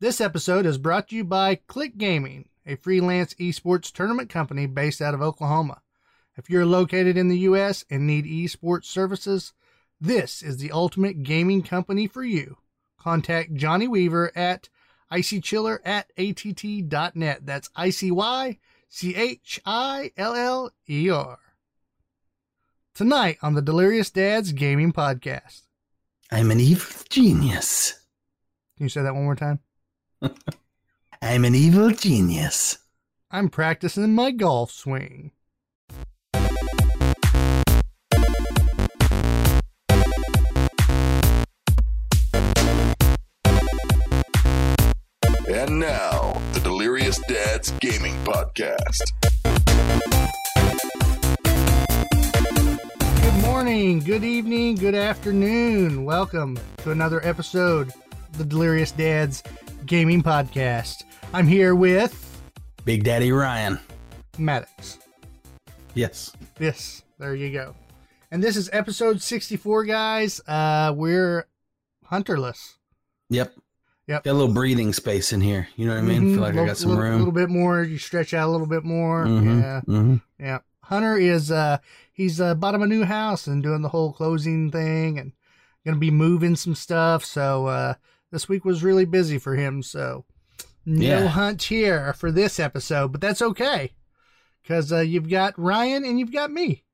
This episode is brought to you by Click Gaming, a freelance esports tournament company based out of Oklahoma. If you're located in the U.S. and need esports services, this is the ultimate gaming company for you. Contact Johnny Weaver at icychiller at att.net. That's I C Y C H I L L E R. Tonight on the Delirious Dads Gaming Podcast. I'm an evil genius. Can you say that one more time? I'm an evil genius. I'm practicing my golf swing. And now, the Delirious Dads Gaming Podcast. Good morning, good evening, good afternoon. Welcome to another episode of the Delirious Dads Gaming Podcast. I'm here with Big Daddy Ryan. Maddox. Yes. Yes, there you go. And this is episode 64, guys. Uh, we're hunterless. Yep. Yep. Got a little breathing space in here. You know what I mean? Mhm. Feel like I got some little, room. A little bit more. You stretch out a little bit more. Mhm, Yeah. mhm. Yeah. Hunter is uh he's uh bought him a new house and doing the whole closing thing and gonna be moving some stuff. So uh this week was really busy for him. So no Yeah. hunt here for this episode, but that's okay. Cause uh you've got Ryan and you've got me.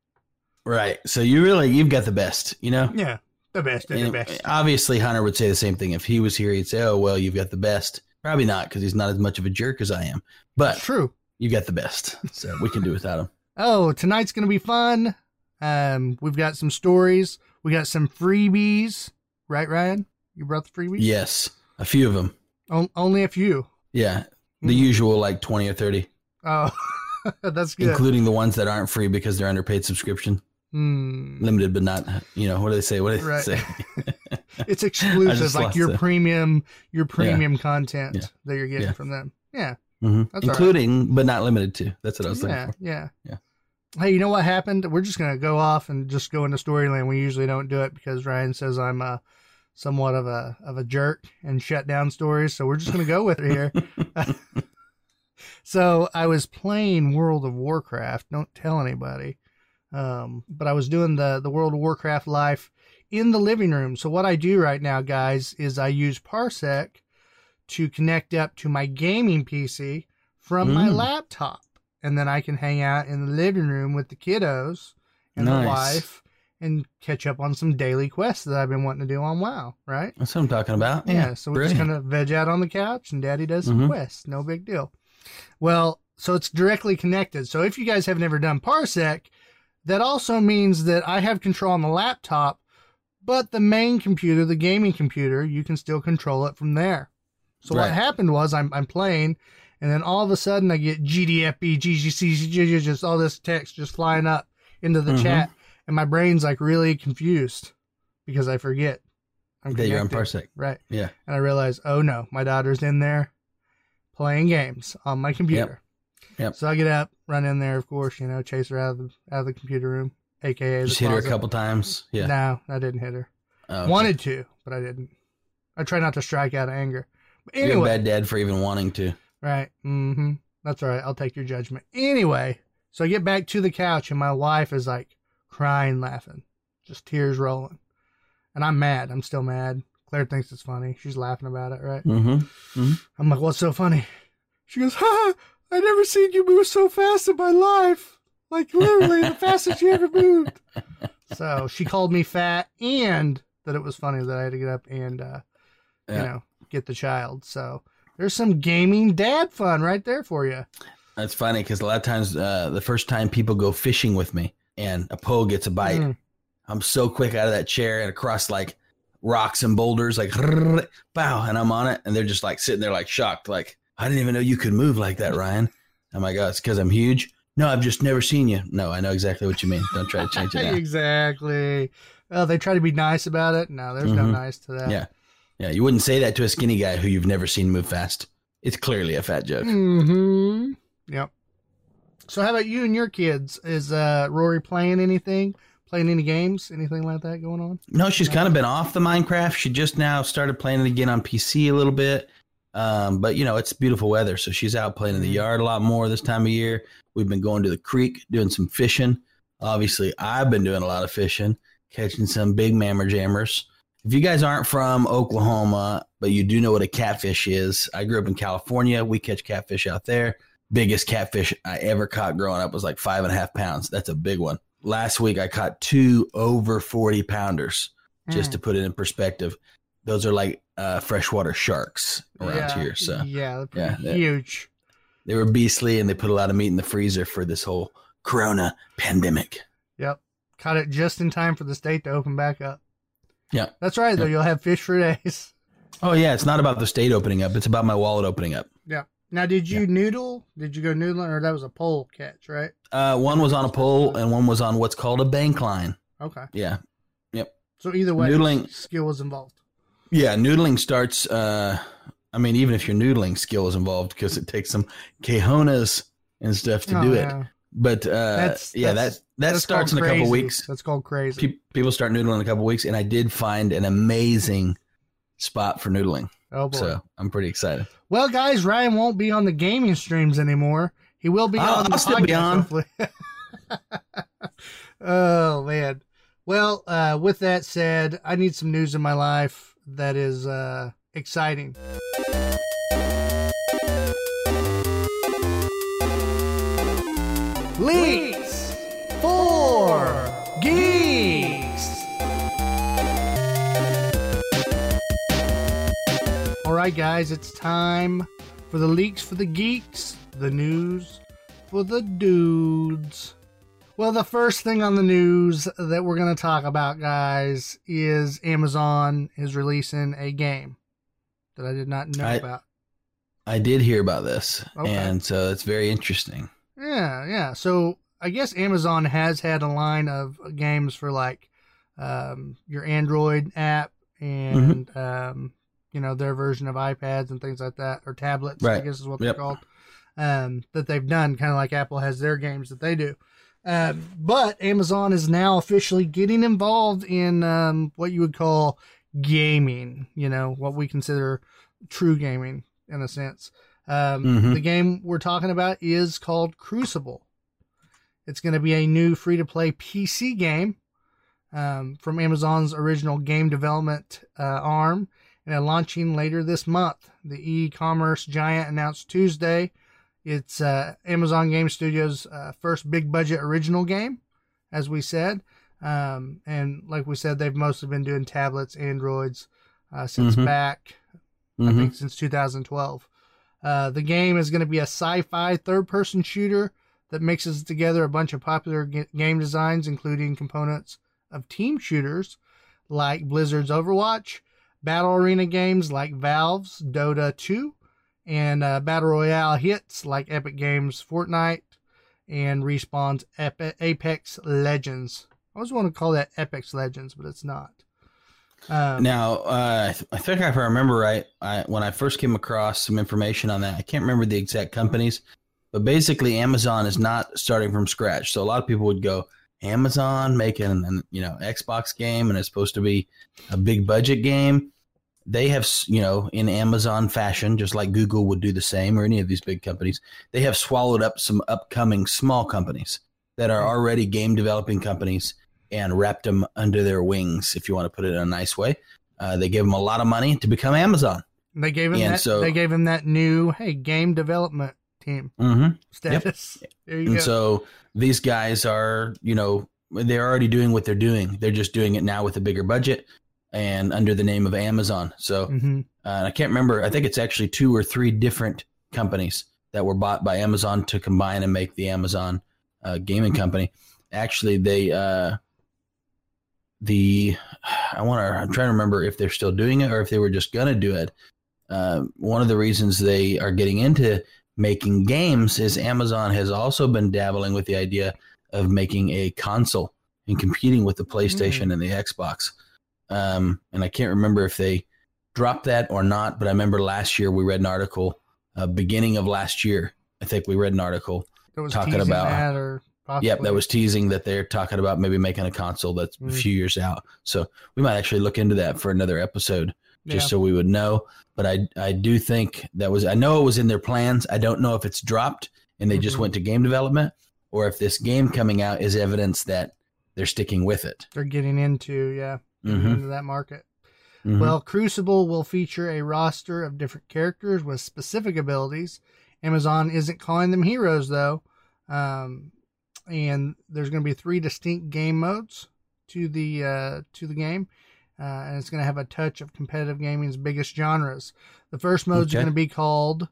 Right. So you really, you've got the best, you know? Yeah. The best of the best. Obviously, Hunter would say the same thing. If he was here, he'd say, oh, well, you've got the best. Probably not because he's not as much of a jerk as I am. But True. you've got the best. So we can do without him. Oh, tonight's gonna be fun. Um, we've got some stories. We got some freebies. Right, Ryan? You brought the freebies? Yes. A few of them. On- only a few. Yeah. The Mm. usual, like 20 or 30, Oh, that's good. including the ones that aren't free because they're underpaid subscription. Hmm. limited but not you know what do they say what do they Right. say It's exclusive, like your premium, your premium content Yeah. that you're getting Yeah. from them. Yeah, Mhm. That's all right. including but not limited to that's what i was yeah, looking for yeah, Yeah. Hey, you know what happened? We're just gonna go off and just go into storyline. We usually don't do it because Ryan says I'm uh, somewhat of a of a jerk and shut down stories. So we're just gonna go with it here. so I was playing World of Warcraft. Don't tell anybody. Um, but I was doing the the World of Warcraft life in the living room. So what I do right now, guys, is I use Parsec to connect up to my gaming PC from my Mm. laptop, and then I can hang out in the living room with the kiddos and the wife and catch up on some daily quests that I've been wanting to do on WoW. Right? that's what i'm talking about Yeah, yeah, so we're just gonna veg out on the couch and daddy does some Mhm. quests. No big deal. Well, so it's directly connected. So if you guys have never done Parsec, that also means that I have control on the laptop, but the main computer, the gaming computer, you can still control it from there. So what happened was I'm I'm playing and then all of a sudden I get GDFB, GGC, just all this text just flying up into the Mhm. chat and my brain's like really confused because I forget. I'm that you're on parsec Right. yeah And I realized, oh no, my daughter's in there playing games on my computer. Yep. So I get up, run in there, of course, you know, chase her out of the out of the computer room, aka the just hit her a couple times yeah No, I didn't hit her. Oh, okay. Wanted to, but I didn't. I try not to strike out of anger. But you're a anyway, bad dad for even wanting to right? Mm-hmm. That's all right. I'll take your judgment. Anyway, so I get back to the couch, and my wife is like crying, laughing, just tears rolling, and I'm mad. I'm still mad. Claire thinks it's funny. She's laughing about it, right? mm-hmm. Mm-hmm. I'm like, what's so funny? She goes, ha, I never seen you move so fast in my life. Like literally the fastest you ever moved. So she called me fat and that it was funny that I had to get up and uh, you know, get the child. So there's some gaming dad fun right there for you. that's funny because a lot of times uh, the first time people go fishing with me and a pole gets a bite Mm. i'm so quick out of that chair and across like rocks and boulders like bow and i'm on it and they're just like sitting there like shocked like i didn't even know you could move like that ryan i'm like oh it's because i'm huge no i've just never seen you no i know exactly what you mean don't try to change it exactly. Well, they try to be nice about it. No, there's no Mhm. nice to that. Yeah. yeah you wouldn't say that to a skinny guy who you've never seen move fast it's clearly a fat joke Mm-hmm. Yep. So how about you and your kids? Is uh Rory playing anything? Playing any games? Anything like that going on? no she's kind of been off the minecraft she just now started playing it again on pc a little bit Um, but you know, it's beautiful weather, so she's out playing in the Mhm. yard a lot more this time of year. We've been going to the creek, doing some fishing. Obviously, I've been doing a lot of fishing, catching some big mammer jammers. If you guys aren't from Oklahoma, but you do know what a catfish is, I grew up in California. We catch catfish out there. Biggest catfish I ever caught growing up was like five and a half pounds. That's a big one. Last week I caught two over 40 pounders, just Mm. to put it in perspective. Those are like uh, freshwater sharks around yeah, here. So yeah, they're yeah, yeah. huge. they were beastly and they put a lot of meat in the freezer for this whole corona pandemic. Yep. Caught it just in time for the state to open back up. Yeah. That's right, though. Yeah. You'll have fish for days. Oh yeah, it's not about the state opening up; it's about my wallet opening up. Now, did you Yeah. noodle? Did you go noodling, or that was a pole catch, right? Uh, one was on a pole and one was on what's called a bank line. Okay. Yeah, Yep. So either way, Noodling- skill was involved. yeah. Noodling starts. Uh, I mean, even if you're noodling, skill is involved because it takes some cajonas and stuff to Oh, do it. But uh, That's- yeah, that's- that that That's starts in a couple weeks. That's called crazy. Pe- people start noodling in a couple weeks, and I did find an amazing spot for noodling. oh boy. So I'm pretty excited. Well, guys, Ryan won't be on the gaming streams anymore. He will be I'll- on the I'll still be on. hopefully. oh man. Well, uh, with that said, I need some news in my life that is uh, exciting. Lee. for right, guys, it's time for the leaks for the geeks, the news for the dudes. Well, the first thing on the news that we're going to talk about, guys, is Amazon is releasing a game that I did not know I- about. I did hear about this, Okay. and so it's very interesting. Yeah, yeah. So I guess Amazon has had a line of games for like um, your Android app and Mm-hmm. um, you know their version of iPads and things like that, or tablets. I guess is what Yep. they're called. Um, that they've done, kind of like Apple has their games that they do. Um, but Amazon is now officially getting involved in um, what you would call gaming. You know what we consider true gaming in a sense. Um, Mhm. The game we're talking about is called Crucible. It's going to be a new free to play PC game um, from Amazon's original game development uh, arm and launching later this month. The e commerce giant announced Tuesday it's uh, Amazon Game Studios' uh, first big budget original game, as we said. Um, and like we said, they've mostly been doing tablets, Androids uh, since Mhm. back I Mhm. think since 2012. Uh, the game is going to be a sci-fi third-person shooter that mixes together a bunch of popular g- game designs, including components of team shooters like Blizzard's Overwatch, battle arena games like Valve's Dota 2, and uh, battle royale hits like Epic Games' Fortnite and Respawn's Apex Legends. I always want to call that Apex Legends, but it's not. Um, Now, uh, I I think if I remember right, I, when I first came across some information on that, I can't remember the exact companies, but basically, Amazon is not starting from scratch. So a lot of people would go, Amazon making an you know Xbox game and it's supposed to be a big budget game. They have you know in Amazon fashion, just like Google would do the same or any of these big companies. They have swallowed up some upcoming small companies that are already game developing companies and wrapped them under their wings, if you want to put it in a nice way. Uh, they gave them a lot of money to become Amazon. They gave him And that. so- they gave him that new hey game development team Mm-hmm. status. There you And go. so these guys are, you know, they're already doing what they're doing. They're just doing it now with a bigger budget and under the name of Amazon. So hmm uh, I can't remember. I think it's actually two or three different companies that were bought by Amazon to combine and make the Amazon uh, gaming company. Actually, they uh, the I want to. I'm trying to remember if they're still doing it or if they were just gonna do it. Uh, one of the reasons they are getting into making games is Amazon has also been dabbling with the idea of making a console and competing with the PlayStation and the Xbox. Um, and I can't remember if they dropped that or not, but I remember last year we read an article, uh, beginning of last year, I think we read an article. Was talking about- that or possibly. Yep, that was teasing that they're talking about maybe making a console that's a Mm. few years out. So we might actually look into that for another episode just Yeah. so we would know. But I I do think that was I know it was in their plans. I don't know if it's dropped and they just Mhm. went to game development or if this game coming out is evidence that they're sticking with it. They're getting into yeah, Mhm. into that market. Mhm. Well, Crucible will feature a roster of different characters with specific abilities. Amazon isn't calling them heroes though, um, and there's going to be three distinct game modes to the uh, to the game, uh, and it's going to have a touch of competitive gaming's biggest genres. The first mode is Okay. going to be called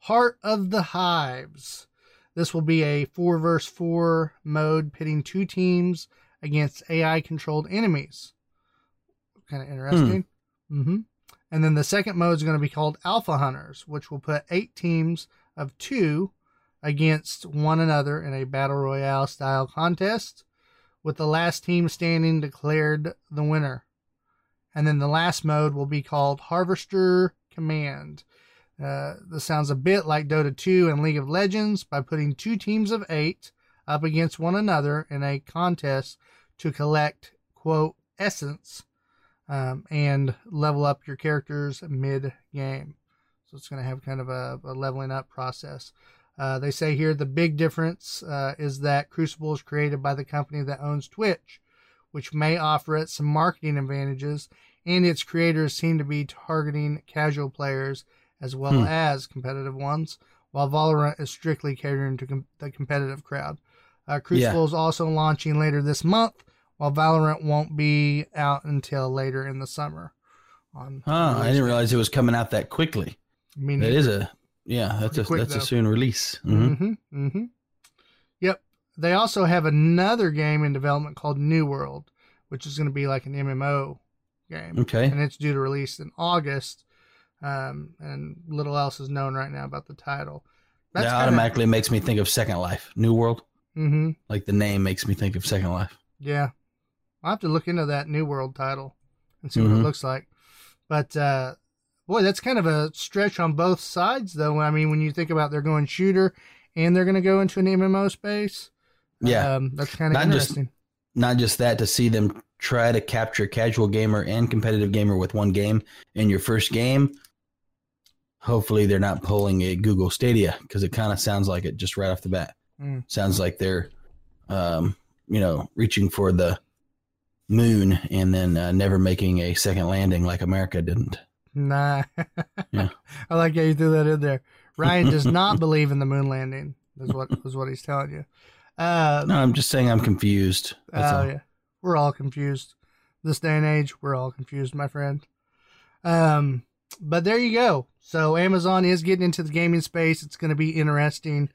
Heart of the Hives. This will be a four versus four mode pitting two teams against AI controlled enemies. Kind of interesting. hmm And then the second mode is going to be called Alpha Hunters, which will put eight teams of two against one another in a battle royale style contest, with the last team standing declared the winner. And then the last mode will be called Harvester Command. Uh, this sounds a bit like Dota 2 and League of Legends by putting two teams of eight up against one another in a contest to collect, quote, essence um, and level up your characters mid game. So it's going to have kind of a, a leveling up process. Uh, they say here the big difference uh, is that Crucible is created by the company that owns Twitch, which may offer it some marketing advantages, and its creators seem to be targeting casual players as well Hmm. as competitive ones, while Valorant is strictly catering to com- the competitive crowd. Uh, Crucible is also launching later this month, while Valorant won't be out until later in the summer. On Huh, I didn't realize it was coming out that quickly. I mean, That is a yeah, that's a quick, that's though. a soon release. Mhm. Mm-hmm, mm-hmm. Yep. They also have another game in development called New World, which is going to be like an MMO game, Okay. and it's due to release in August. Um, and little else is known right now about the title. that kinda- automatically makes me think of Second Life, New World. Mm-hmm. Like the name makes me think of Second Life. Yeah. I'll have to look into that New World title and see what Mhm. it looks like. But uh boy, that's kind of a stretch on both sides though. I mean, when you think about they're going shooter and they're gonna go into an MMO space. Yeah. Um, that's kind of Not just- interesting. Not just that, to see them try to capture casual gamer and competitive gamer with one game in your first game. Hopefully, they're not pulling a Google Stadia because it kind of sounds like it just right off the bat. Mm. Sounds like they're, um, you know, reaching for the moon and then uh, never making a second landing like America didn't. Nah. Yeah. I like how you threw that in there. Ryan does not believe in the moon landing. Is what is what he's telling you. Uh, No, I'm just saying I'm confused. That's oh yeah, we're all confused. This day and age, we're all confused, my friend. Um, but there you go. So Amazon is getting into the gaming space. It's going to be interesting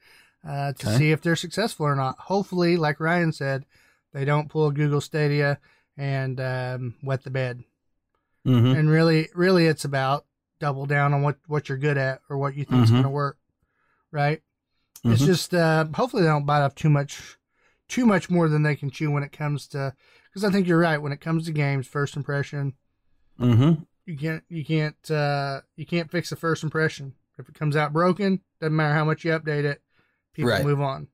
uh, to Okay. see if they're successful or not. Hopefully, like Ryan said, they don't pull Google Stadia and um, wet the bed. Mhm. And really, really, it's about double down on what what you're good at or what you think is Mhm. going to work, right? It's Mhm. just uh, hopefully they don't bite off too much, too much more than they can chew when it comes to. Because I think you're right. When it comes to games, first impression, Mhm. you can't you can't uh, you can't fix the first impression. If it comes out broken, doesn't matter how much you update it, people Right. move on.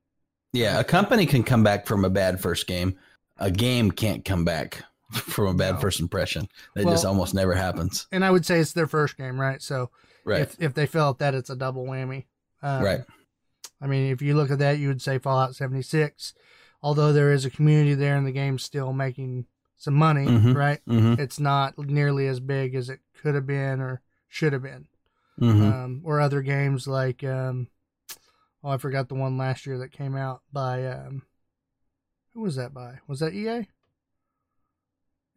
Yeah, a company can come back from a bad first game. A game can't come back from a bad No. first impression. That Well- just almost never happens. And I would say it's their first game, right? So Right. if if they fail at that, it's a double whammy. Um, right. I mean, if you look at that, you would say Fallout 76. Although there is a community there and the game's still making some money, Mhm. right? hmm It's not nearly as big as it could have been or should have been. hmm Um, or other games like, um, oh, I forgot the one last year that came out by, um, who was that by? Was that EA?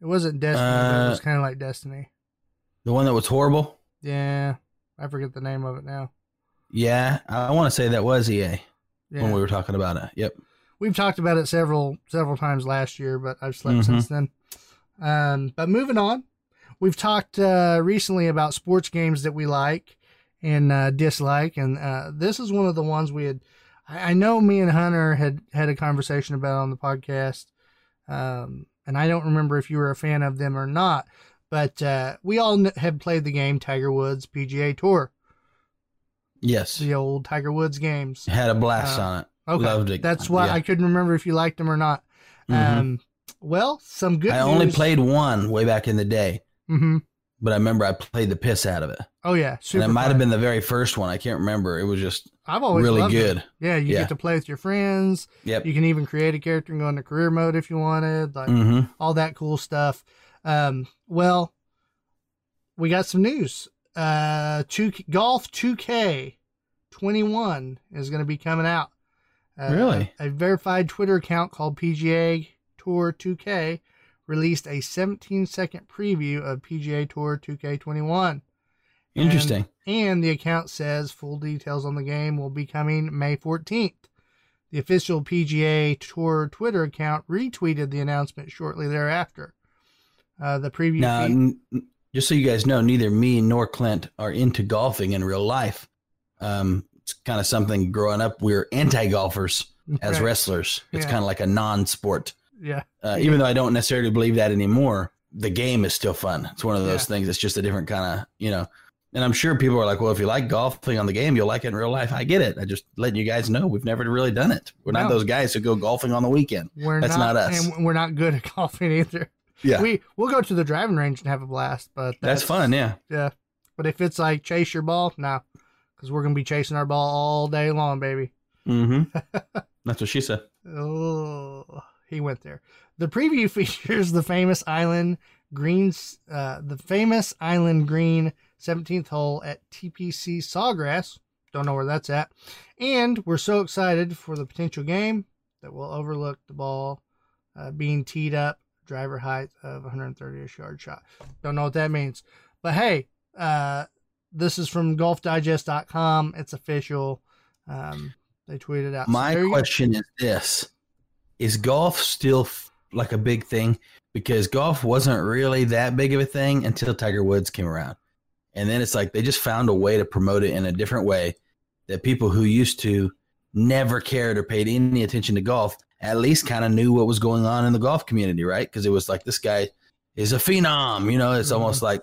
It wasn't Destiny, but it was Uh, kind of like Destiny. the one that was horrible. Yeah, I forget the name of it now. Yeah, I want to say that was EA Yeah. when we were talking about it. Yep. We've talked about it several several times last year, but I've slept Mhm. since then. Um, but moving on, we've talked uh, recently about sports games that we like and uh, dislike, and uh, this is one of the ones we had. I, I know me and Hunter had had a conversation about on the podcast, um, and I don't remember if you were a fan of them or not. But uh, we all had played the game Tiger Woods PGA Tour, Yes. the old Tiger Woods games. Had a blast Uh, on it. Okay, Loved it. that's why Yeah. I couldn't remember if you liked them or not. Mhm. Um, well, some good. I only played one way back in the day, hmm but I remember I played the piss out of it. Oh yeah, super. and it might have been the very first one. I can't remember. It was just I've always really loved it. good. Yeah, you Yeah. get to play with your friends. Yep. You can even create a character and go into career mode if you wanted, like hmm all that cool stuff. Um, well, we got some news. Uh, two golf 2K 21 is going to be coming out. Uh, Really? A, verified Twitter account called PGA Tour 2K released a 17 second preview of PGA Tour 2K21. Interesting. And the account says full details on the game will be coming May 14th. The official PGA Tour Twitter account retweeted the announcement shortly thereafter. Uh, the preview now, feed- just so you guys know, neither me nor Clint are into golfing in real life. Um, it's kind of something growing up. We are anti golfers as Right. wrestlers. It's Yeah. kind of like a non sport. Yeah, Uh, even though I don't necessarily believe that anymore, the game is still fun. It's one of those Yeah. things. It's just a different kind of, you know. And I'm sure people are like, well, if you like golfing on the game, you'll like it in real life. I get it. I just letting you guys know we've never really done it. We're not those guys who go golfing on the weekend. we're That's not us. and we're not good at golfing either. Yeah, We we'll go to the driving range and have a blast, but that's, fun. Yeah. Yeah, but if it's like chase your ball, no, because we're gonna be chasing our ball all day long, baby. Mm-hmm. that's what she said. Oh, he went there. The preview features the famous island greens, uh, the famous island green 17th hole at TPC Sawgrass. Don't know where that's at. And we're so excited for the potential game that we'll overlook the ball uh, being teed up, driver height of 130ish yard shot. Don't know what that means. But hey, uh, this is from golfdigest.com. It's official. Um, they tweeted out. My go. question is this: Is golf still f- like a big thing? Because golf wasn't really that big of a thing until Tiger Woods came around, and then it's like they just found a way to promote it in a different way that people who used to never cared or paid any attention to golf at least kind of knew what was going on in the golf community, right? Because it was like this guy is a phenom, you know. It's Mhm. almost like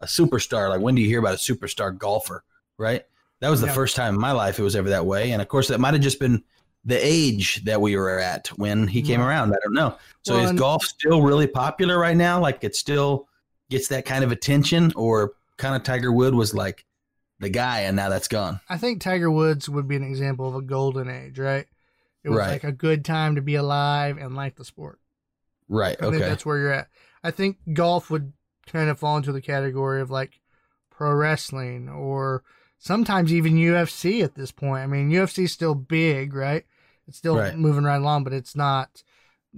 a superstar. Like when do you hear about a superstar golfer, right? That was the Yeah. first time in my life it was ever that way. And of course, that might have just been the age that we were at when he came mm-hmm. around. I don't know. So Well, is golf still really popular right now? Like it still gets that kind of attention, or kind of Tiger Wood was like the guy, and now that's gone. I think Tiger Woods would be an example of a golden age, right? It was Right. like a good time to be alive and like the sport. Right. I Okay. that's where you're at. I think golf would kind of fall into the category of like pro wrestling or sometimes even UFC at this point. I mean, UFC is still big, right? It's still Right. moving right along, but it's not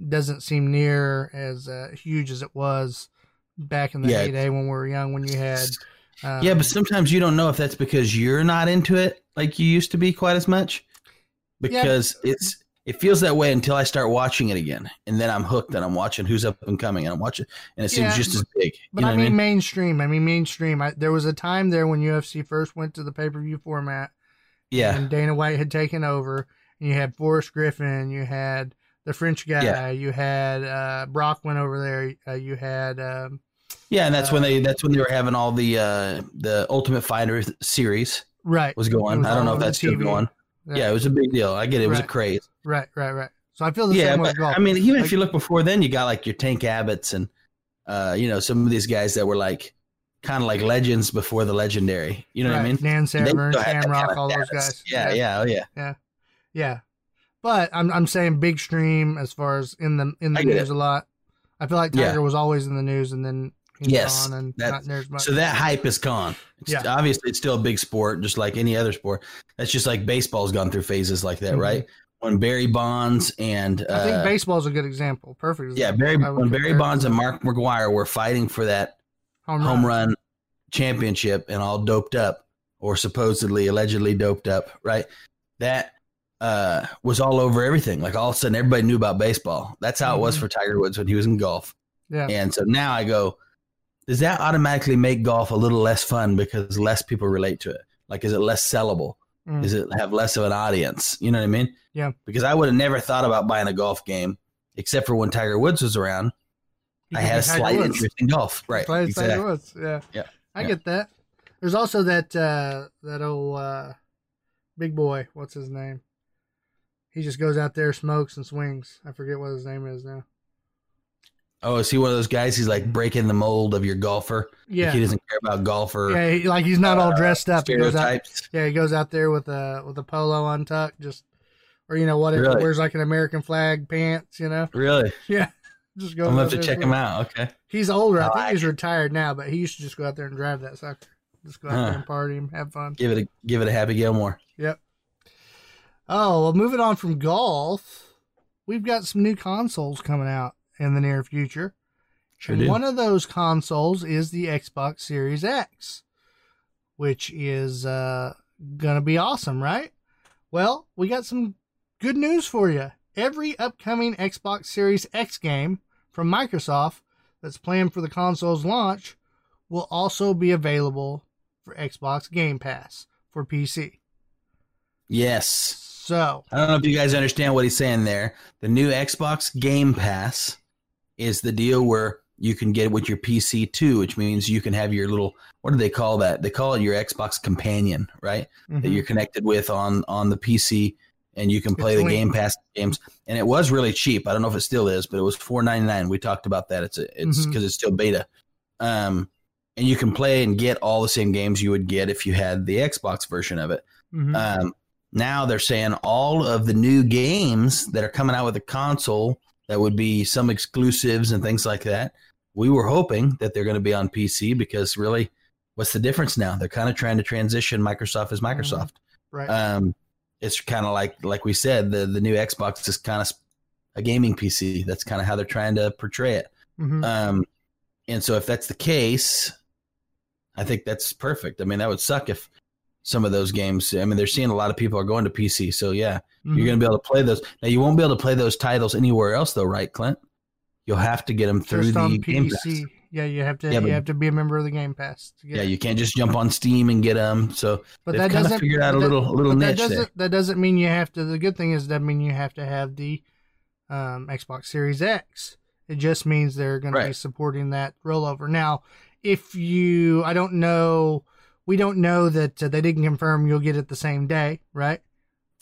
doesn't seem near as uh, huge as it was back in the Yeah, heyday when we were young. When you had um, yeah, but sometimes you don't know if that's because you're not into it like you used to be quite as much. Because it's it feels that way until I start watching it again, and then I'm hooked and I'm watching who's up and coming, and I'm watching, and it seems Yeah, just as big. But you know I mean, I mean? mainstream. I mean mainstream. I, there was a time there when UFC first went to the pay per view format, Yeah. and Dana White had taken over, you had Forrest Griffin, you had the French guy, Yeah. you had uh, Brock went over there, uh, you had um, Yeah, and that's when Uh, they that's when they were having all the uh the Ultimate Fighter series right, was going. was I don't know if that's still going. Yeah. it was a big deal. I get it. It was a craze. right, right, right. So I feel the Yeah, same but. I mean, even Like- if you look before then, you got like your Tank Abbott's and uh, you know, some of these guys that were like kind of like legends before the legendary. You know what I mean? Dan They Severn, still had Shamrock, kind of all those guys. Yeah, yeah, oh yeah. yeah. Yeah, but I'm I'm saying big stream as far as in the in the news a lot. I feel like Tiger Yeah. was always in the news, and then he's Yes, gone and that- not near as much. So that hype is gone. It's, Yeah. Obviously, it's still a big sport, just like any other sport. That's just like baseball's gone through phases like that, Mhm. right? When Barry Bonds and uh, I think baseball's a good example. Perfect. yeah. Barry when Barry Bonds and Mark McGwire were fighting for that home, home run championship and all doped up or supposedly allegedly doped up, right? That uh, was all over everything. Like all of a sudden, everybody knew about baseball. That's how it was Mhm. for Tiger Woods when he was in golf. Yeah. And so now I go, does that automatically make golf a little less fun because less people relate to it? Like, is it less sellable? Mm. Does it have less of an audience? You know what I mean? Yeah. Because I would have never thought about buying a golf game except for when Tiger Woods was around. I had a Tiger slight Woods. interest in golf. Right. Exactly. Tiger Woods. Yeah. Yeah. I Yeah. get that. There's also that uh that old uh big boy, what's his name? He just goes out there, smokes and swings. I forget what his name is now. Oh, is he one of those guys? He's like breaking the mold of your golfer. Like, Yeah, he doesn't care about golfer yeah. He, like he's not all uh, dressed up. He out, stereotypes. yeah, he goes out there with a with a polo untucked, just or you know what? Really? Wears like an American flag pants. You know, Really? yeah. Just go. I'm gonna have to check him out. Okay. He's older. I think like he's retired now, but he used to just go out there and drive that sucker. Just go out Huh. there and party and have fun. Give it a give it a Happy Gilmore. Yep. Oh, well, moving on from golf, we've got some new consoles coming out in the near future. Sure and do. one of those consoles is the Xbox Series X, which is uh, going to be awesome, right? Well, we got some good news for you. Every upcoming Xbox Series X game from Microsoft that's planned for the console's launch will also be available for Xbox Game Pass for PC. Yes. So, I don't know if you guys understand what he's saying there. The new Xbox Game Pass is the deal where you can get it with your PC too, which means you can have your little what do they call that? They call it your Xbox Companion, right? That mhm. you're connected with on on the PC and you can play It's the. Game Pass games. And it was really cheap. I don't know if it still is, but it was four ninety nine. We talked about that. It's a, it's because it's still beta. Um, and you can play and get all the same games you would get if you had the Xbox version of it. Mhm. Um, now they're saying all of the new games that are coming out with the console that would be some exclusives and things like that. We were hoping that they're going to be on PC because really, what's the difference now? They're kind of trying to transition Microsoft as Microsoft. right. Um, it's kind of like like we said, the the new Xbox is kind of a gaming PC. That's kind of how they're trying to portray it. Mhm. Um, and so if that's the case, I think that's perfect. I mean, that would suck if some of those games. I mean, they're seeing a lot of people are going to PC, so yeah, Mhm. you're going to be able to play those. Now, you won't be able to play those titles anywhere else, though, right, Clint? You'll have to get them through just the Game PC. Pass. Yeah, you have to. Yeah, you have to be a member of the Game Pass. To get Yeah, you can't just jump on Steam and get them. So but that doesn't figured out a that- little a little but that niche doesn't there. that doesn't mean you have to. The good thing is that mean you have to have the um, Xbox Series X. It just means they're going to be supporting that rollover. Now, if you, I don't know, we don't know that uh, they didn't confirm you'll get it the same day, right?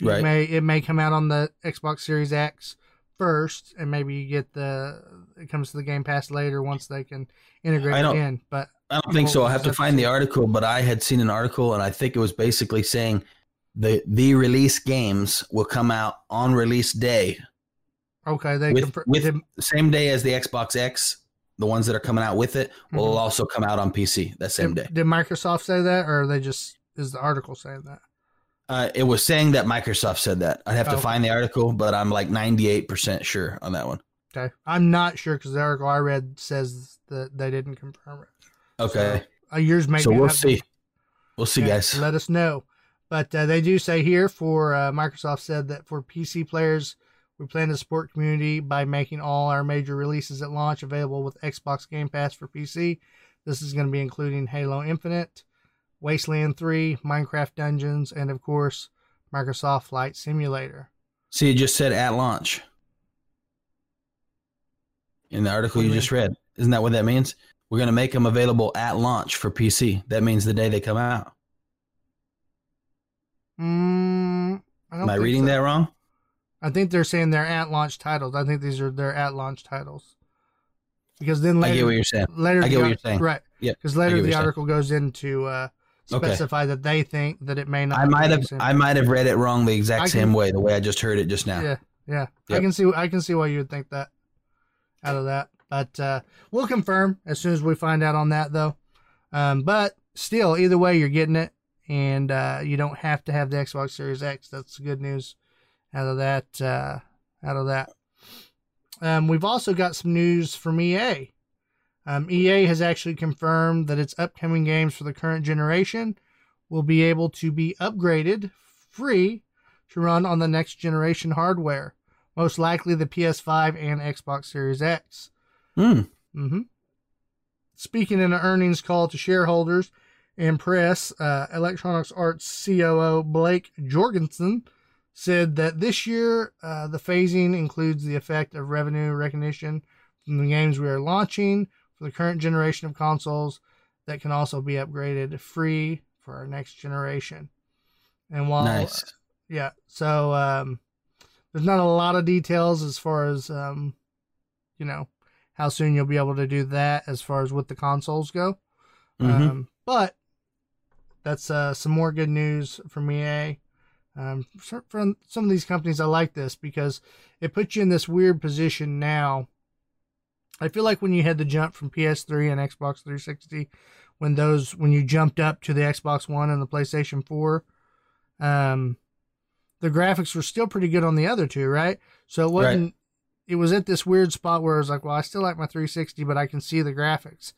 It Right. may it may come out on the Xbox Series X first, and maybe you get the it comes to the Game Pass later once they can integrate I it don't- in. But I don't think so. I'll have to find the article, but I had seen an article, and I think it was basically saying the the release games will come out on release day okay, they with, confir- with same day as the Xbox X. The ones that are coming out with it will Mhm. also come out on PC that same did, day. did Microsoft say that, or they just is the article saying that? Uh, it was saying that Microsoft said that. I'd have to Oh. find the article, but I'm like 98% sure on that one. Okay, I'm not sure because the article I read says that they didn't confirm it. Okay. Uh, yours may So, we'll see. We'll see, Yeah, guys. Let us know. But uh, they do say here for uh, Microsoft said that for PC players, we plan to support community by making all our major releases at launch available with Xbox Game Pass for PC. This is going to be including Halo Infinite, Wasteland 3, Minecraft Dungeons, and of course, Microsoft Flight Simulator. See, it just said at launch in the article you just read. Isn't that what that means? We're going to make them available at launch for PC. That means the day they come out. Mm, Am I reading so. that wrong? I think they're saying they're at launch titles. I think these are their at launch titles. Because then I later, get what you're saying. later I get what you're saying. Right. Yep, Because later the you're saying. article goes into uh, Okay. specify that they think that it may not. I might have. I might have read it wrong the exact I can- same way, the way I just heard it just now. Yeah, yeah. I can see. I can see why you would think that out of that. But uh, we'll confirm as soon as we find out on that, though. Um, but still, either way, you're getting it, and uh, you don't have to have the Xbox Series X. That's the good news out of that. Uh, out of that. Um, we've also got some news from EA. Um, EA has actually confirmed that its upcoming games for the current generation will be able to be upgraded free to run on the next generation hardware, most likely the PS5 and Xbox Series X. Hmm. hmm Speaking in an earnings call to shareholders and press, uh, Electronics Arts COO Blake Jorgensen said that this year uh, the phasing includes the effect of revenue recognition from the games we are launching for the current generation of consoles that can also be upgraded free for our next generation. And while Nice. yeah. So um, there's not a lot of details as far as um, you know how soon you'll be able to do that as far as with the consoles go. Mhm. Um, but that's uh, some more good news from EA. Um, for some of these companies, I like this because it puts you in this weird position now. I feel like when you had the jump from PS3 and Xbox 360, when those when you jumped up to the Xbox One and the PlayStation 4, um, the graphics were still pretty good on the other two, right? So it wasn't. It was at this weird spot where I was like, well, I still like my 360, but I can see the graphics.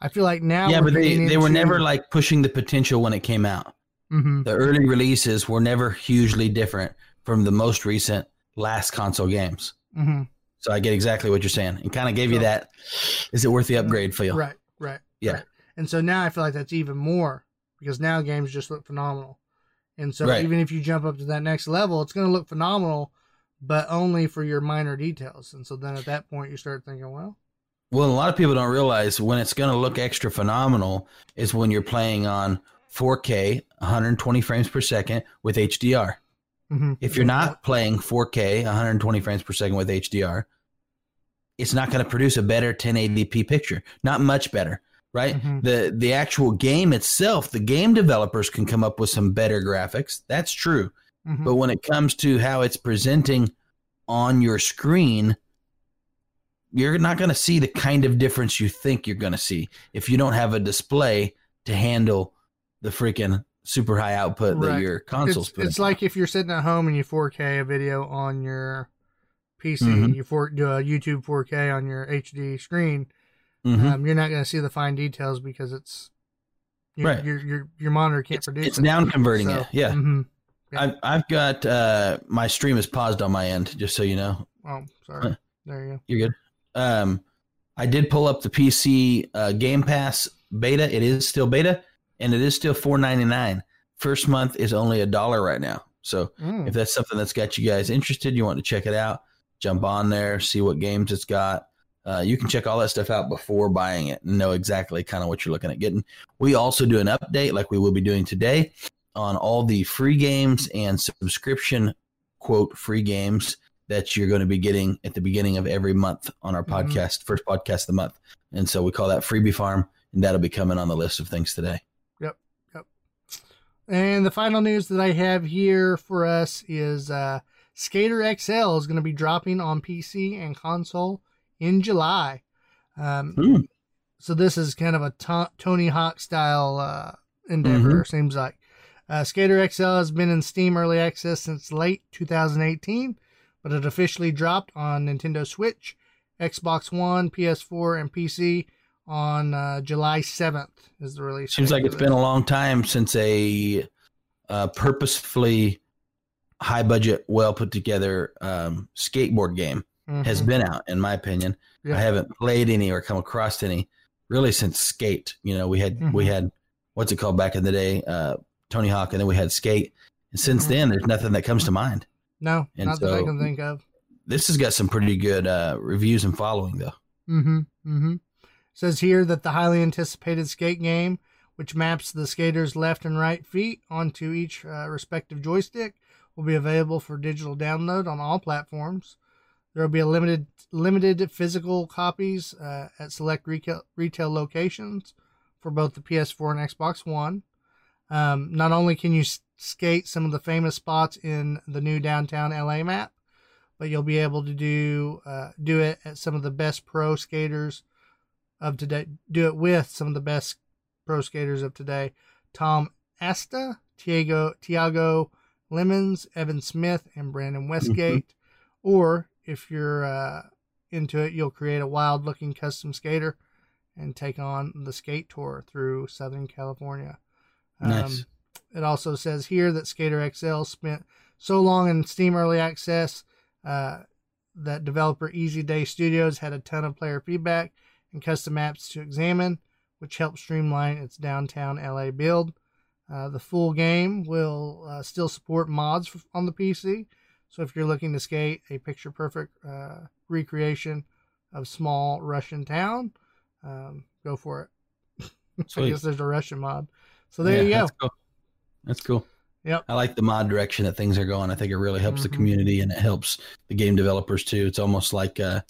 I feel like now, yeah, but they, they were never like pushing the potential when it came out. Mhm. The early releases were never hugely different from the most recent last console games. hmm So I get exactly what you're saying. It kind of gave you that. Is it worth the upgrade feel? Right, right. Yeah. right. And so now I feel like that's even more because now games just look phenomenal. And so Right. even if you jump up to that next level, it's going to look phenomenal, but only for your minor details. And so then at that point, you start thinking, well, Well, a lot of people don't realize when it's going to look extra phenomenal is when you're playing on 4K, 120 frames per second with HDR. mhm. If you're not playing 4K, 120 frames per second with HDR, it's not going to produce a better 1080p picture. Not much better, right? Mhm. The the actual game itself, the game developers can come up with some better graphics. That's true. Mhm. But when it comes to how it's presenting on your screen, you're not going to see the kind of difference you think you're going to see if you don't have a display to handle the freaking super high output that your consoles it's, put. it's like if you're sitting at home and you 4K a video on your PC, Mhm. you for, do a YouTube 4K on your HD screen, Mhm. um, you're not going to see the fine details because it's your Right. your, your your monitor can't it's, produce it's it. down converting So, it. Yeah. mhm. Yeah. I've, I've got uh, my stream is paused on my end, just so you know. Oh, sorry. There you go. You're good. Um, I did pull up the PC uh, Game Pass beta. It is still beta, and it is still four ninety nine. First month is only a dollar right now. So Mm. if that's something that's got you guys interested, you want to check it out, jump on there, see what games it's got. Uh, you can check all that stuff out before buying it and know exactly kind of what you're looking at getting. We also do an update, like we will be doing today, on all the free games and subscription quote free games that you're going to be getting at the beginning of every month on our Mhm. podcast, first podcast of the month. And so we call that Freebie Farm, and that'll be coming on the list of things today. And the final news that I have here for us is uh, Skater XL is going to be dropping on PC and console in July. Um. So this is kind of a to- Tony Hawk style uh, endeavor, seems like. Uh, Skater XL has been in Steam Early Access since late 2018, but it officially dropped on Nintendo Switch, Xbox One, PS4, and PC on uh, July 7th. Is the release? Seems like it's been a long time since a uh, purposefully high budget, well put together um, skateboard game has Mhm. been out, in my opinion. Yeah. I haven't played any or come across any really since Skate. You know, we had we Mhm. had what's it called back in the day, uh, Tony Hawk, and then we had Skate. And since Mhm. then, there's nothing that comes to mind. No, And not that I can think of. This has got some pretty good uh, reviews and following, though. Mm-hmm. Mm-hmm. Says here that the highly anticipated skate game, which maps the skater's left and right feet onto each uh, respective joystick, will be available for digital download on all platforms. There will be a limited limited physical copies uh, at select retail retail locations for both the PS4 and Xbox One. Um, not only can you skate some of the famous spots in the new downtown LA map, but you'll be able to do uh, do it at some of the best pro skaters of today. Do it with some of the best pro skaters of today: Tom Asta, Tiago Tiago Lemons, Evan Smith, and Brandon Westgate. Or if you're uh, into it, you'll create a wild-looking custom skater and take on the skate tour through Southern California. Um, Nice. It also says here that Skater XL spent so long in Steam Early Access uh, that developer Easy Day Studios had a ton of player feedback and custom apps to examine, which helped streamline its downtown LA build. Uh, the full game will uh, still support mods on the PC, so if you're looking to skate a picture perfect uh, recreation of small Russian town, um, go for it. I Sweet. guess there's a Russian mod. So there Yeah, you go. That's cool. That's cool. Yep. I like the mod direction that things are going. I think it really helps the Mhm. community and it helps the game developers too. It's almost like uh,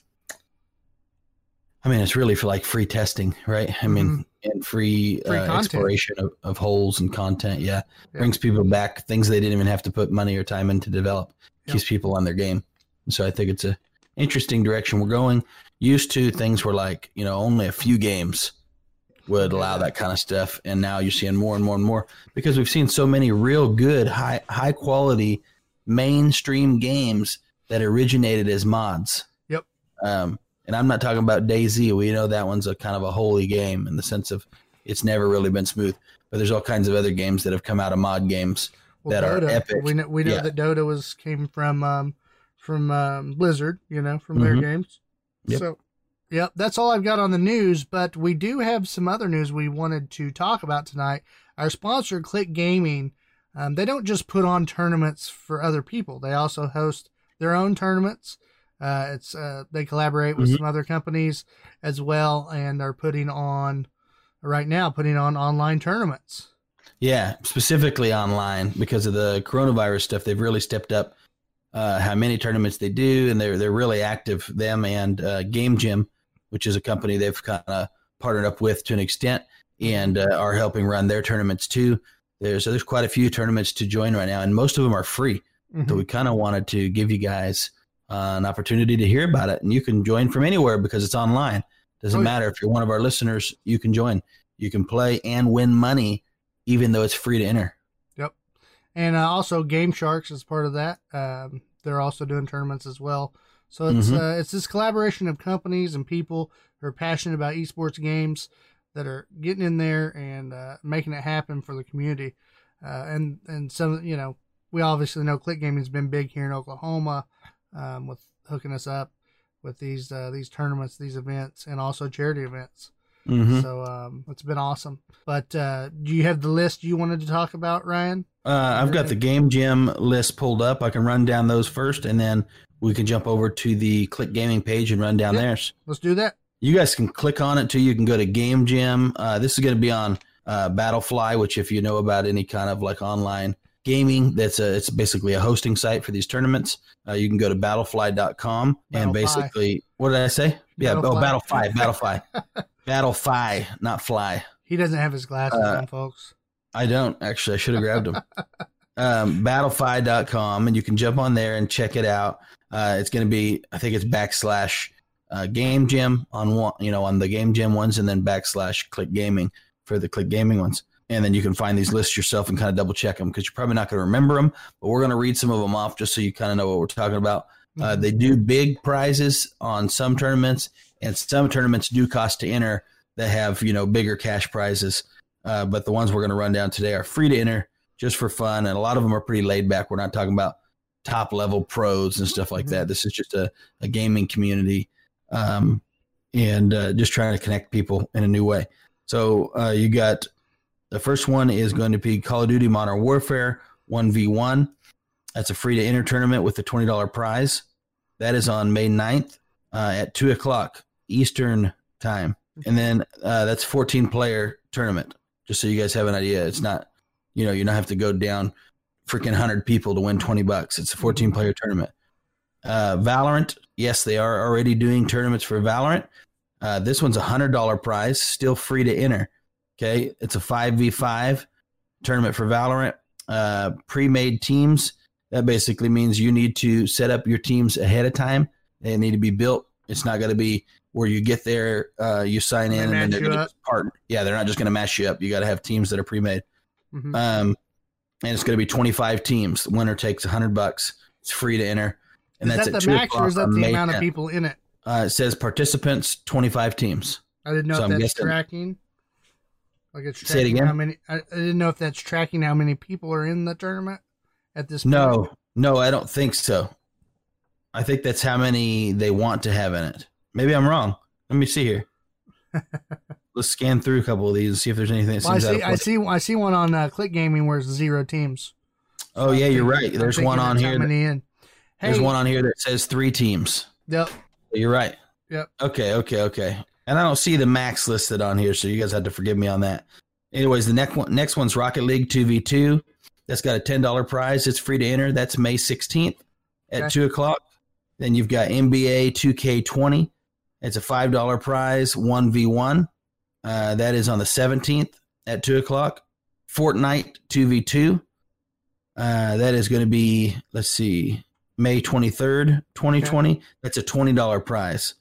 I mean, it's really for like free testing, right? I mean, and free, Mm-hmm. Free uh, exploration of, of holes and content. Yeah. Yeah. brings people back things they didn't even have to put money or time in to develop. Yep. Keeps people on their game. So I think it's a interesting direction we're going. Used to things were like you know only a few games would allow that kind of stuff, and now you're seeing more and more and more because we've seen so many real good high high quality mainstream games that originated as mods. Yep. Um, and I'm not talking about DayZ. We know that one's a kind of a holy game in the sense of it's never really been smooth. But there's all kinds of other games that have come out of mod games that are epic. We know we know Yeah. that Dota was came from um, from um, Blizzard, you know, from their Mhm. games. Yep. So, yep, that's all I've got on the news. But we do have some other news we wanted to talk about tonight. Our sponsor, Click Gaming, um, they don't just put on tournaments for other people; they also host their own tournaments. Uh, it's uh, they collaborate with Mhm. some other companies as well, and are putting on right now putting on online tournaments. Yeah, specifically online because of the coronavirus stuff. They've really stepped up uh, how many tournaments they do, and they're they're really active. Them and uh, Game Gym, which is a company they've kind of partnered up with to an extent, and uh, are helping run their tournaments too. There's there's quite a few tournaments to join right now, and most of them are free. Mhm. So we kind of wanted to give you guys uh, an opportunity to hear about it, and you can join from anywhere because it's online. Doesn't Oh, matter if you're one of our listeners, you can join. You can play and win money, even though it's free to enter. Yep. And uh, also, Game Sharks is part of that. Um, they're also doing tournaments as well. So it's Mhm. uh, it's this collaboration of companies and people who are passionate about esports games that are getting in there and uh, making it happen for the community. Uh, and and some you know we obviously know Click Gaming has been big here in Oklahoma um, with hooking us up with these uh, these tournaments, these events, and also charity events. Mhm. So um, it's been awesome. But uh, do you have the list you wanted to talk about, Ryan? Uh, I've got the game gym list pulled up. I can run down those first, and then we can jump over to the Click Gaming page and run down Yep. theirs. Let's do that. You guys can click on it too. You can go to Game Gym. Uh, this is going to be on uh, Battlefly, which if you know about any kind of like online gaming, that's a it's basically a hosting site for these tournaments. Uh, you can go to battlefly.com and Battlefy. basically what did I say? Yeah, oh Battlefly. Battlefy, Battlefy, Battlefy, not fly. He doesn't have his glasses Uh, on, folks. I don't actually. I should have grabbed them. um, battlefy.com, and you can jump on there and check it out. Uh, it's going to be, I think it's backslash uh, game gym on one, you know, on the game gym ones, and then backslash click gaming for the click gaming ones. And then you can find these lists yourself and kind of double check them because you're probably not going to remember them, but we're going to read some of them off just so you kind of know what we're talking about. Uh, Mhm. they do big prizes on some tournaments, and some tournaments do cost to enter that have you know bigger cash prizes. Uh, but the ones we're going to run down today are free to enter, just for fun, and a lot of them are pretty laid back. We're not talking about top level pros and stuff like Mhm. that. This is just a, a gaming community, um, and uh, just trying to connect people in a new way. So uh, you got the first one is going to be Call of Duty Modern Warfare 1v1. That's a free to enter tournament with a $20 prize. That is on May 9th uh, at 2 o'clock Eastern time. And then uh, that's 14 player tournament, just so you guys have an idea. It's not, you know, you don't have to go down freaking 100 people to win 20 bucks. It's a 14 player tournament. Uh, Valorant, yes, they are already doing tournaments for Valorant. Uh, this one's a $100 prize, still free to enter. Okay. It's a 5v5 tournament for Valorant. Uh, Pre made teams. That basically means you need to set up your teams ahead of time. They need to be built. It's not going to be where you get there, uh, you sign They in, and then they're going to up. part. Yeah, they're not just going to mash you up. You got to have teams that are pre made. Mhm. Um, and it's going to be 25 teams. The winner takes 100 bucks. It's free to enter. And is that's that at the 2 max or is that the May amount of people in it? Uh, it says participants 25 teams. I didn't know So if I'm that's guessing- tracking. Like it's Say it again? how many. I, I didn't know if that's tracking how many people are in the tournament at this. point. No, no, I don't think so. I think that's how many they want to have in it. Maybe I'm wrong. Let me see here. Let's scan through a couple of these and see if there's anything that Well, I see. of I see. I see one on uh, Click Gaming where it's zero teams. Oh yeah, you're right. There's one on here. that-. Hey, There's one on here that says three teams. Yep. You're right. Yep. Okay, okay, okay. And I don't see the max listed on here, so you guys have to forgive me on that. Anyways, the next one next one's Rocket League 2v2. That's got a ten dollar prize. It's free to enter. That's May 16th at Okay. two o'clock. Then you've got NBA 2K20 It's a five dollar prize, one v one. Uh, that is on the seventeenth at two o'clock. Fortnite two v two. Uh, that is going to be let's see, May twenty third, twenty twenty. That's a twenty dollar prize.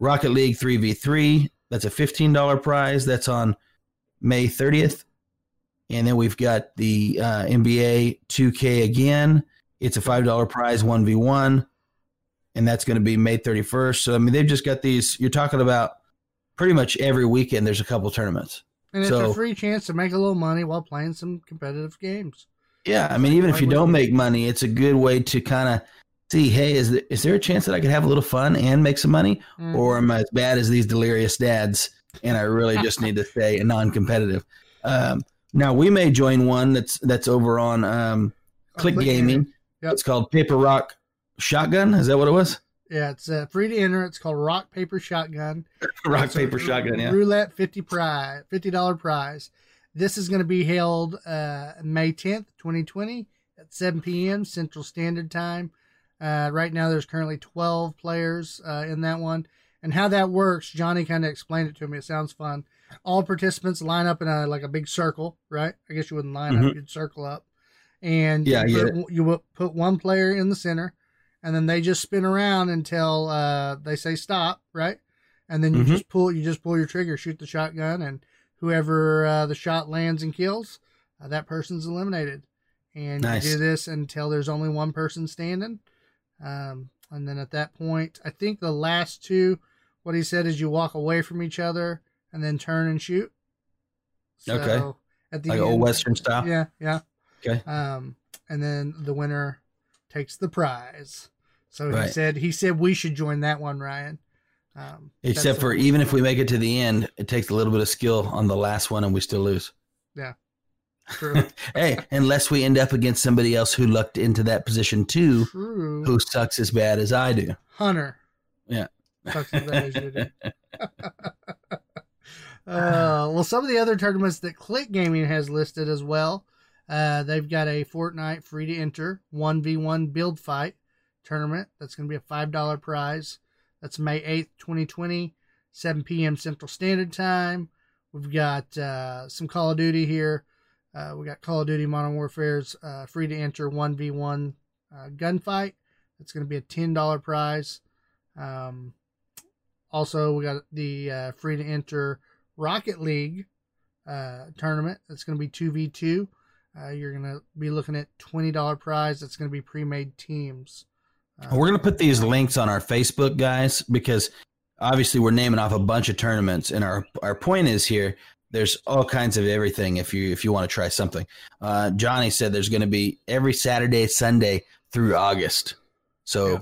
Rocket League three v three. That's a fifteen dollar prize. That's on May thirtieth. And then we've got the uh, NBA 2K again. It's a five dollar prize, one v one, and that's going to be May 31st. So I mean, they've just got these. You're talking about pretty much every weekend. There's a couple tournaments. And it's So- a free chance to make a little money while playing some competitive games. Yeah, I mean, even if you don't make money, it's a good way to kind of see. Hey, is there, is there a chance that I could have a little fun and make some money, Mm. or am I as bad as these delirious dads? And I really just need to stay non-competitive. Um, now we may join one that's that's over on um, Oh, Click Click Gaming. Yep. It's called Paper Rock Shotgun. Is that what it was? Yeah, it's uh, free to enter. It's called Rock Paper Shotgun. Rock It's a Paper Shotgun. Yeah. Roulette fifty prize, fifty dollar prize. This is going to be held uh, May tenth, twenty twenty, at seven p.m. Central Standard Time. Uh, right now, there's currently twelve players uh, in that one, and how that works, Johnny kind of explained it to me. It sounds fun. All participants line up in a like a big circle, right? I guess you wouldn't line up; Mhm. you'd circle up, and Yeah, you put, you would put one player in the center, and then they just spin around until uh, they say stop, right? And then you Mhm. just pull, you just pull your trigger, shoot the shotgun, and whoever uh, the shot lands and kills, uh, that person's eliminated. And Nice. you do this until there's only one person standing. Um, and then at that point, I think the last two, what he said is you walk away from each other and then turn and shoot. Okay. At the Like end, old Western style. Yeah, yeah. Okay. Um, and then the winner takes the prize. So he said he said we should join that one, Ryan. Um, Except for even if we make it to the end, it takes a little bit of skill on the last one, and we still lose. True, Hey, unless we end up against somebody else who lucked into that position too, true. who sucks as bad as I do. Hunter. Yeah. Sucks as bad as you do. uh, well, some of the other tournaments that Click Gaming has listed as well. Uh, they've got a Fortnite free to enter 1v1 build fight tournament. That's going to be a $5 prize. That's May 8th, 2020, 7 p.m. Central Standard Time. We've got uh, some Call of Duty here. Uh, we got Call of Duty Modern Warfare's uh, free to enter 1v1 uh, gunfight. That's going to be a $10 prize. Um, also, we got the uh, free to enter Rocket League uh, tournament. That's going to be 2v2. Uh, you're going to be looking at $20 prize. That's going to be pre made teams. We're going to put these links on our Facebook, guys, because obviously we're naming off a bunch of tournaments, and our our point is here. There's all kinds of everything if you if you want to try something. Uh, Johnny said there's going to be every Saturday, Sunday through August. So Yeah.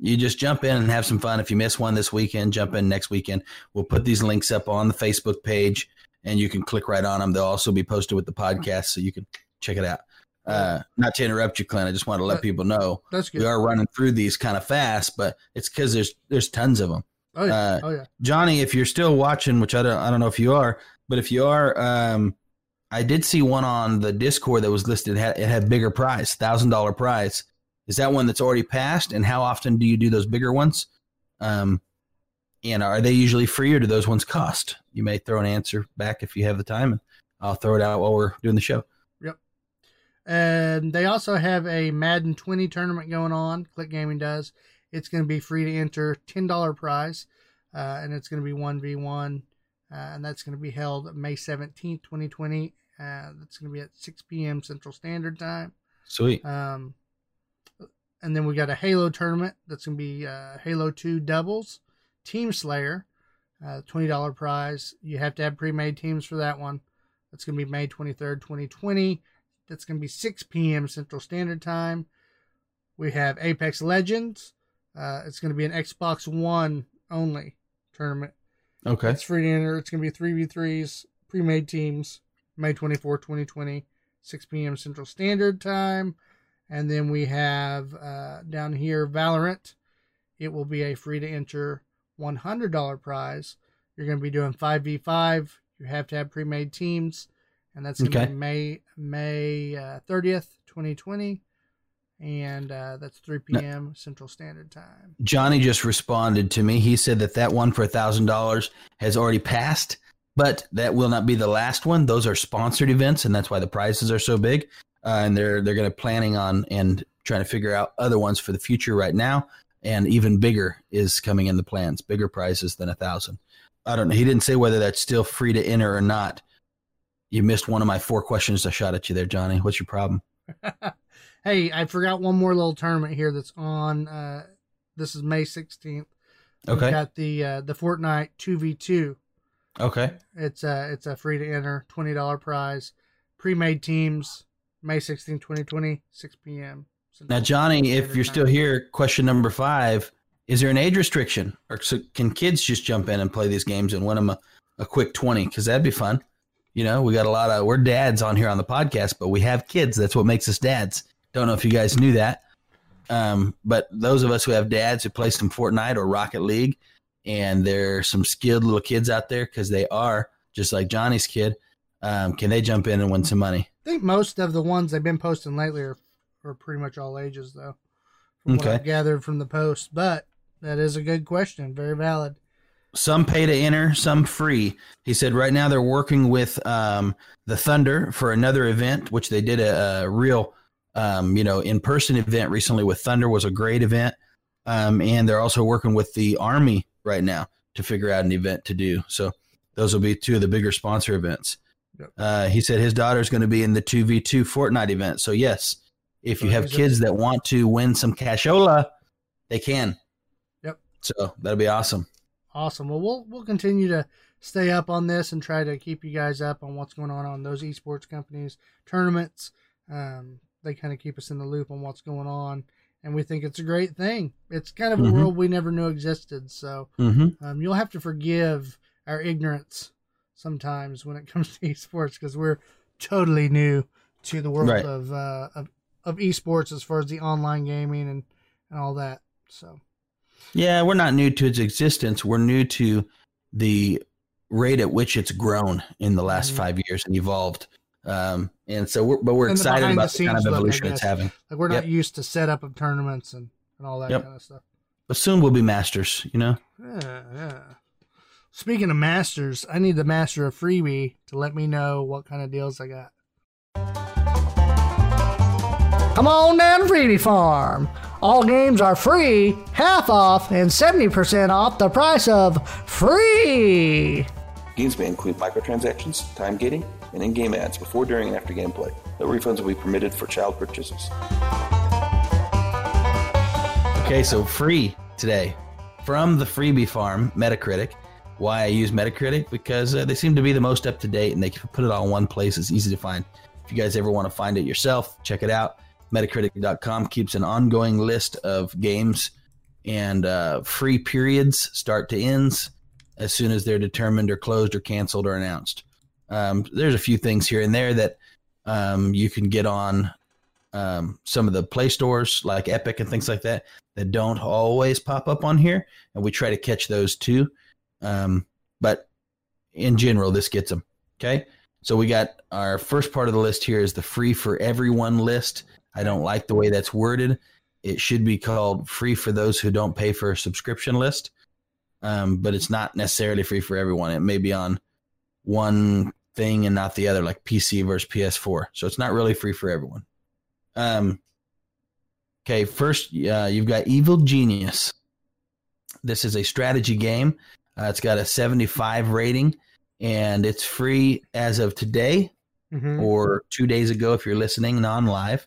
you just jump in and have some fun. If you miss one this weekend, jump in next weekend. We'll put these links up on the Facebook page, and you can click right on them. They'll also be posted with the podcast, so you can check it out. Uh, not to interrupt you, Clint. I just want to let But- people know That's good. we are running through these kind of fast, but it's because there's there's tons of them. oh, yeah. uh, oh, yeah. Johnny, if you're still watching, which I don't I don't know if you are, but if you are, um, I did see one on the Discord that was listed. It had, it had bigger prize, thousand dollar prize. Is that one that's already passed? And how often do you do those bigger ones? Um, and are they usually free or do those ones cost? You may throw an answer back if you have the time, and I'll throw it out while we're doing the show. Yep. And they also have a Madden 20 tournament going on. Click Gaming does. It's going to be free to enter, $10 prize, uh, and it's going to be 1v1, uh, and that's going to be held May 17th, 2020. Uh, that's going to be at 6 p.m. Central Standard Time. Sweet. Um, and then we got a Halo tournament that's going to be uh, Halo 2 doubles, Team Slayer, uh, $20 prize. You have to have pre made teams for that one. That's going to be May 23rd, 2020. That's going to be 6 p.m. Central Standard Time. We have Apex Legends. Uh, it's going to be an Xbox One only tournament. Okay. It's free to enter. It's going to be 3v3s, pre made teams, May 24, 2020, 6 p.m. Central Standard Time. And then we have uh, down here Valorant. It will be a free to enter $100 prize. You're going to be doing 5v5. You have to have pre made teams. And that's going to Okay. be May May uh, 30th, 2020. And uh, that's 3 p.m. Central Standard Time. Johnny just responded to me. He said that that one for a thousand dollars has already passed, but that will not be the last one. Those are sponsored events, and that's why the prizes are so big. Uh, and they're they're going to planning on and trying to figure out other ones for the future right now. And even bigger is coming in the plans, bigger prizes than a thousand. I don't know. He didn't say whether that's still free to enter or not. You missed one of my four questions I shot at you there, Johnny. What's your problem? hey, I forgot one more little tournament here that's on. Uh, this is May 16th. We've Okay. got the uh, the Fortnite 2v2. Okay. It's a it's a free to enter twenty dollar prize. Pre made teams May 16, 2020, 6 p.m. Now, Johnny, if you're still here, question number five: Is there an age restriction, or so can kids just jump in and play these games and win them a, a quick twenty? Because that'd be fun. You know, we got a lot of we're dads on here on the podcast, but we have kids. That's what makes us dads. Don't know if you guys knew that. Um, but those of us who have dads who play some Fortnite or Rocket League, and there's some skilled little kids out there because they are just like Johnny's kid. Um, can they jump in and win some money? I think most of the ones they've been posting lately are, are pretty much all ages, though. From what Okay. I've gathered from the post, but that is a good question, very valid. some pay to enter, some free. He said right now they're working with um, the Thunder for another event, which they did a, a real, um, you know, in person event recently with Thunder was a great event, um, and they're also working with the Army right now to figure out an event to do. So those will be two of the bigger sponsor events. Yep. Uh, he said his daughter's going to be in the two v two Fortnite event. So yes, if you have kids that want to win some cashola, they can. Yep. So that'll be awesome. Awesome. Well, we'll we'll continue to stay up on this and try to keep you guys up on what's going on on those esports companies tournaments. Um, they kind of keep us in the loop on what's going on, and we think it's a great thing. It's kind of a Mhm. world we never knew existed. So Mm-hmm. um, you'll have to forgive our ignorance sometimes when it comes to esports because we're totally new to the world Right. of, uh, of of esports as far as the online gaming and and all that. So Yeah, we're not new to its existence. We're new to the rate at which it's grown in the last Mhm. five years and evolved. Um, and so, we're, but we're And excited behind the about the, kind scenes of look, evolution it's having. like we're not Yep. used to setup of tournaments and and all that Yep. kind of stuff. But soon we'll be masters. You know. Yeah, yeah. Speaking of masters, I need the master of freebie to let me know what kind of deals I got. Come on down to Freebie Farm. All games are free, half off, and 70% off the price of free. Games may include microtransactions, time gating, and in-game ads before, during, and after gameplay. No refunds will be permitted for child purchases. Okay, so free today from the freebie farm, Metacritic. Why I use Metacritic? Because uh, they seem to be the most up to date and they can put it all in one place. It's easy to find. If you guys ever want to find it yourself, check it out. Metacritic.com keeps an ongoing list of games and uh, free periods, start to ends, as soon as they're determined or closed or canceled or announced. Um, there's a few things here and there that um, you can get on um, some of the play stores like Epic and things like that that don't always pop up on here, and we try to catch those too. Um, but in general, this gets them. Okay, so we got our first part of the list here is the free for everyone list. I don't like the way that's worded. It should be called free for those who don't pay for a subscription list, um, but it's not necessarily free for everyone. It may be on one thing and not the other, like PC versus PS4. So it's not really free for everyone. Um, okay, first uh, you've got Evil Genius. This is a strategy game. Uh, it's got a 75 rating, and it's free as of today Mm-hmm. or two days ago if you're listening non live.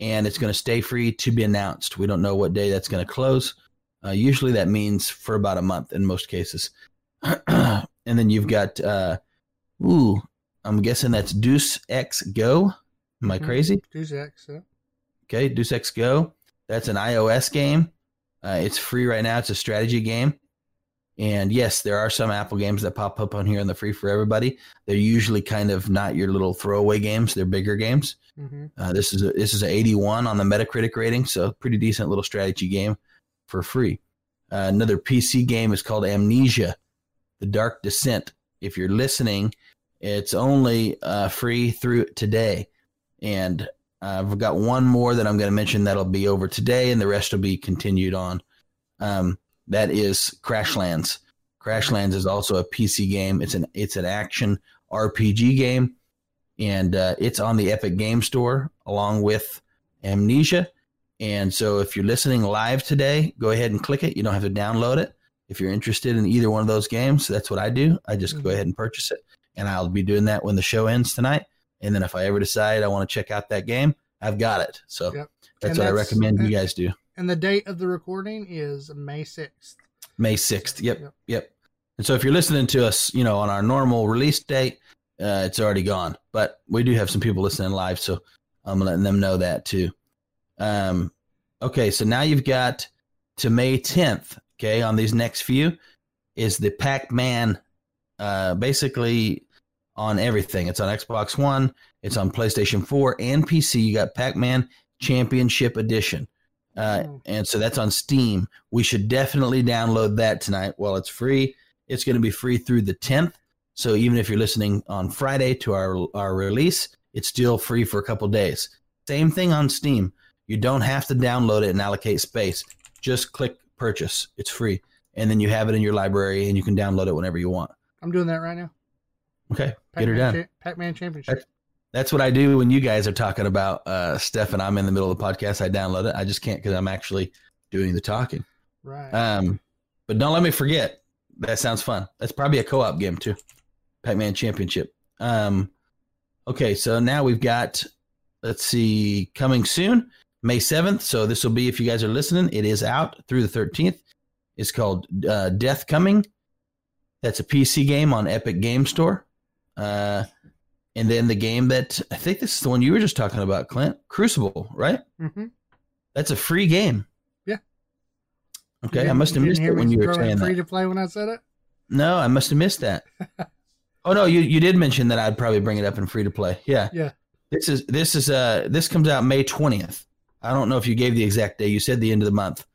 And it's going to stay free to be announced. We don't know what day that's going to close. Uh, usually that means for about a month in most cases. and then you've got, uh, ooh, I'm guessing that's Deus Ex Go. Am I Mhm. crazy? Deus Ex, yeah. Okay, Deus Ex Go. That's an iOS game. Uh, it's free right now. It's a strategy game. And yes, there are some Apple games that pop up on here on the free for everybody. They're usually kind of not your little throwaway games. They're bigger games. Mm-hmm. Uh, this is a, this is an 81 on the Metacritic rating, so pretty decent little strategy game for free. Uh, another PC game is called Amnesia: The Dark Descent. If you're listening, it's only uh, free through today, and I've got one more that I'm going to mention that'll be over today, and the rest will be continued on. Um, that is Crashlands. Crashlands is also a PC game. It's an it's an action RPG game, and uh, it's on the Epic Game Store along with Amnesia. And so, if you're listening live today, go ahead and click it. You don't have to download it. If you're interested in either one of those games, that's what I do. I just go Mhm. ahead and purchase it, and I'll be doing that when the show ends tonight. And then if I ever decide I want to check out that game, I've got it. So Yep. that's And what I recommend you guys do. And the date of the recording is May 6th. May 6th. Yep. Yep. Yep. And so if you're listening to us, you know, on our normal release date, uh, it's already gone. But we do have some people listening live, so I'm letting them know that too. Um, okay, so now you've got to May 10th. Okay, on these next few is the Pac-Man. Uh, basically on everything. It's on Xbox One. It's on PlayStation 4 and PC. You got Pac-Man Championship Edition. Uh, Oh. and so that's on Steam. We should definitely download that tonight while it's free. It's going to be free through the 10th. So even if you're listening on Friday to our our release, it's still free for a couple days. Same thing on Steam. You don't have to download it and allocate space. Just click purchase. It's free. And then you have it in your library and you can download it whenever you want. I'm doing that right now. Okay. Get her Pac-Man done. Cha- Pac-Man Championship. That's what I do when you guys are talking about uh, stuff and I'm in the middle of the podcast. I download it. I just can't because I'm actually doing the talking. Right. Um, but don't let me forget. That sounds fun. That's probably a co-op game too. Pac-Man Championship. Um, okay, so now we've got. Let's see, coming soon, May seventh. So this will be if you guys are listening. It is out through the thirteenth. It's called uh, Death Coming. That's a PC game on Epic Game Store. Uh, and then the game that I think this is the one you were just talking about, Clint, Crucible, right? mm-hmm. That's a free game. Yeah. Okay, I must have missed it when you were saying that. free to play when I said it. No, I must have missed that. oh no, you you did mention that I'd probably bring it up in free to play. Yeah. Yeah. This is this is uh this comes out May twentieth. I don't know if you gave the exact day. You said the end of the month,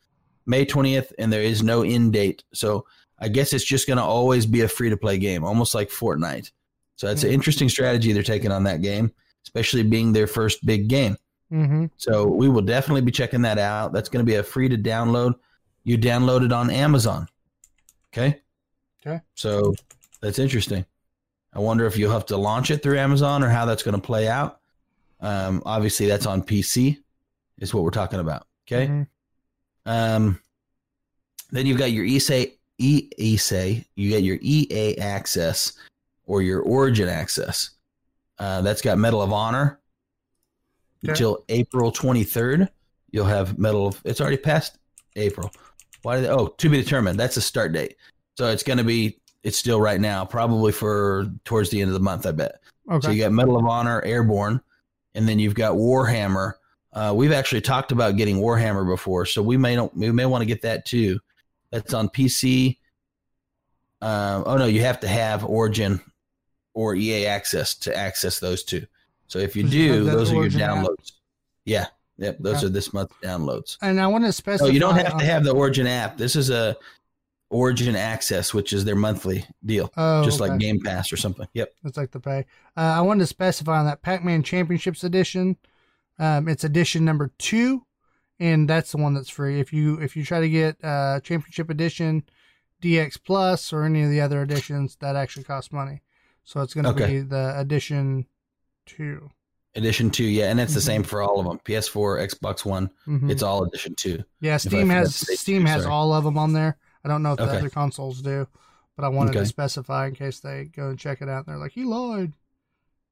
May twentieth, and there is no end date. So I guess it's just going to always be a free to play game, almost like Fortnite. So that's an Mhm. interesting strategy they're taking on that game, especially being their first big game. Mm-hmm. So we will definitely be checking that out. That's going to be a free to download. You download it on Amazon. Okay. Okay. So that's interesting. I wonder if you'll have to launch it through Amazon or how that's going to play out. Um, obviously, that's on PC, is what we're talking about. Okay. Mhm. Um, then you've got your ESA, E ESA, you get your EA access or your Origin access. Uh, that's got Medal of Honor Okay. until April 23rd. You'll have Medal of. It's already past April. Why did they, oh to be determined? That's a start date. So it's going to be. It's still right now, probably for towards the end of the month. I bet. Okay. So you got Medal of Honor, Airborne, and then you've got Warhammer. Uh, we've actually talked about getting Warhammer before, so we may don't, we may want to get that too. That's on PC. Um, oh no, you have to have Origin or EA access to access those two. So if you Does do, those are your Origin app? downloads. Yeah, yep, those Okay. are this month downloads. and I want to specify. Oh, you don't have to have the Origin app. This is a Origin Access, which is their monthly deal, Oh, just like. Game Pass or something. Yep. It's like the pay. Uh, I wanted to specify on that Pac-Man Championships edition. Um, it's edition number two, and that's the one that's free. If you if you try to get uh, Championship Edition, DX Plus, or any of the other editions, that actually costs money. So it's going to Okay. be the edition two. Edition two, yeah, and it's the Mhm. same for all of them. PS4, Xbox One, Mhm. it's all Edition two. yeah, Steam has Steam two, has sorry. all of them on there. I don't know if the Okay. other consoles do, but I wanted to specify in case they go and check it out. and They're like, he lied.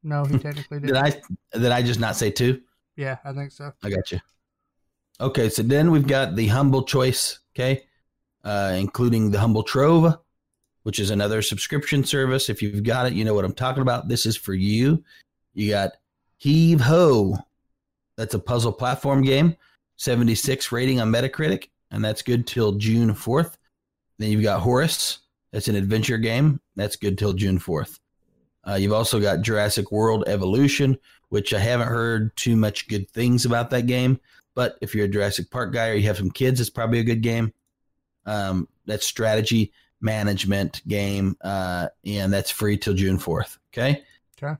No, he technically did. Did I did I just not say two? Yeah, I think so. I got you. Okay, so then we've got the Humble Choice, okay, uh, including the Humble Trove, which is another subscription service. If you've got it, you know what I'm talking about. This is for you. You got Heave Ho. That's a puzzle platform game, 76 rating on Metacritic, and that's good till June 4th. Then you've got Horace. That's an adventure game. That's good till June 4th. Uh, you've also got Jurassic World Evolution, which I haven't heard too much good things about that game. But if you're a Jurassic Park guy or you have some kids, it's probably a good game. Um, that's strategy management game, uh, and that's free till June 4th. Okay. Okay.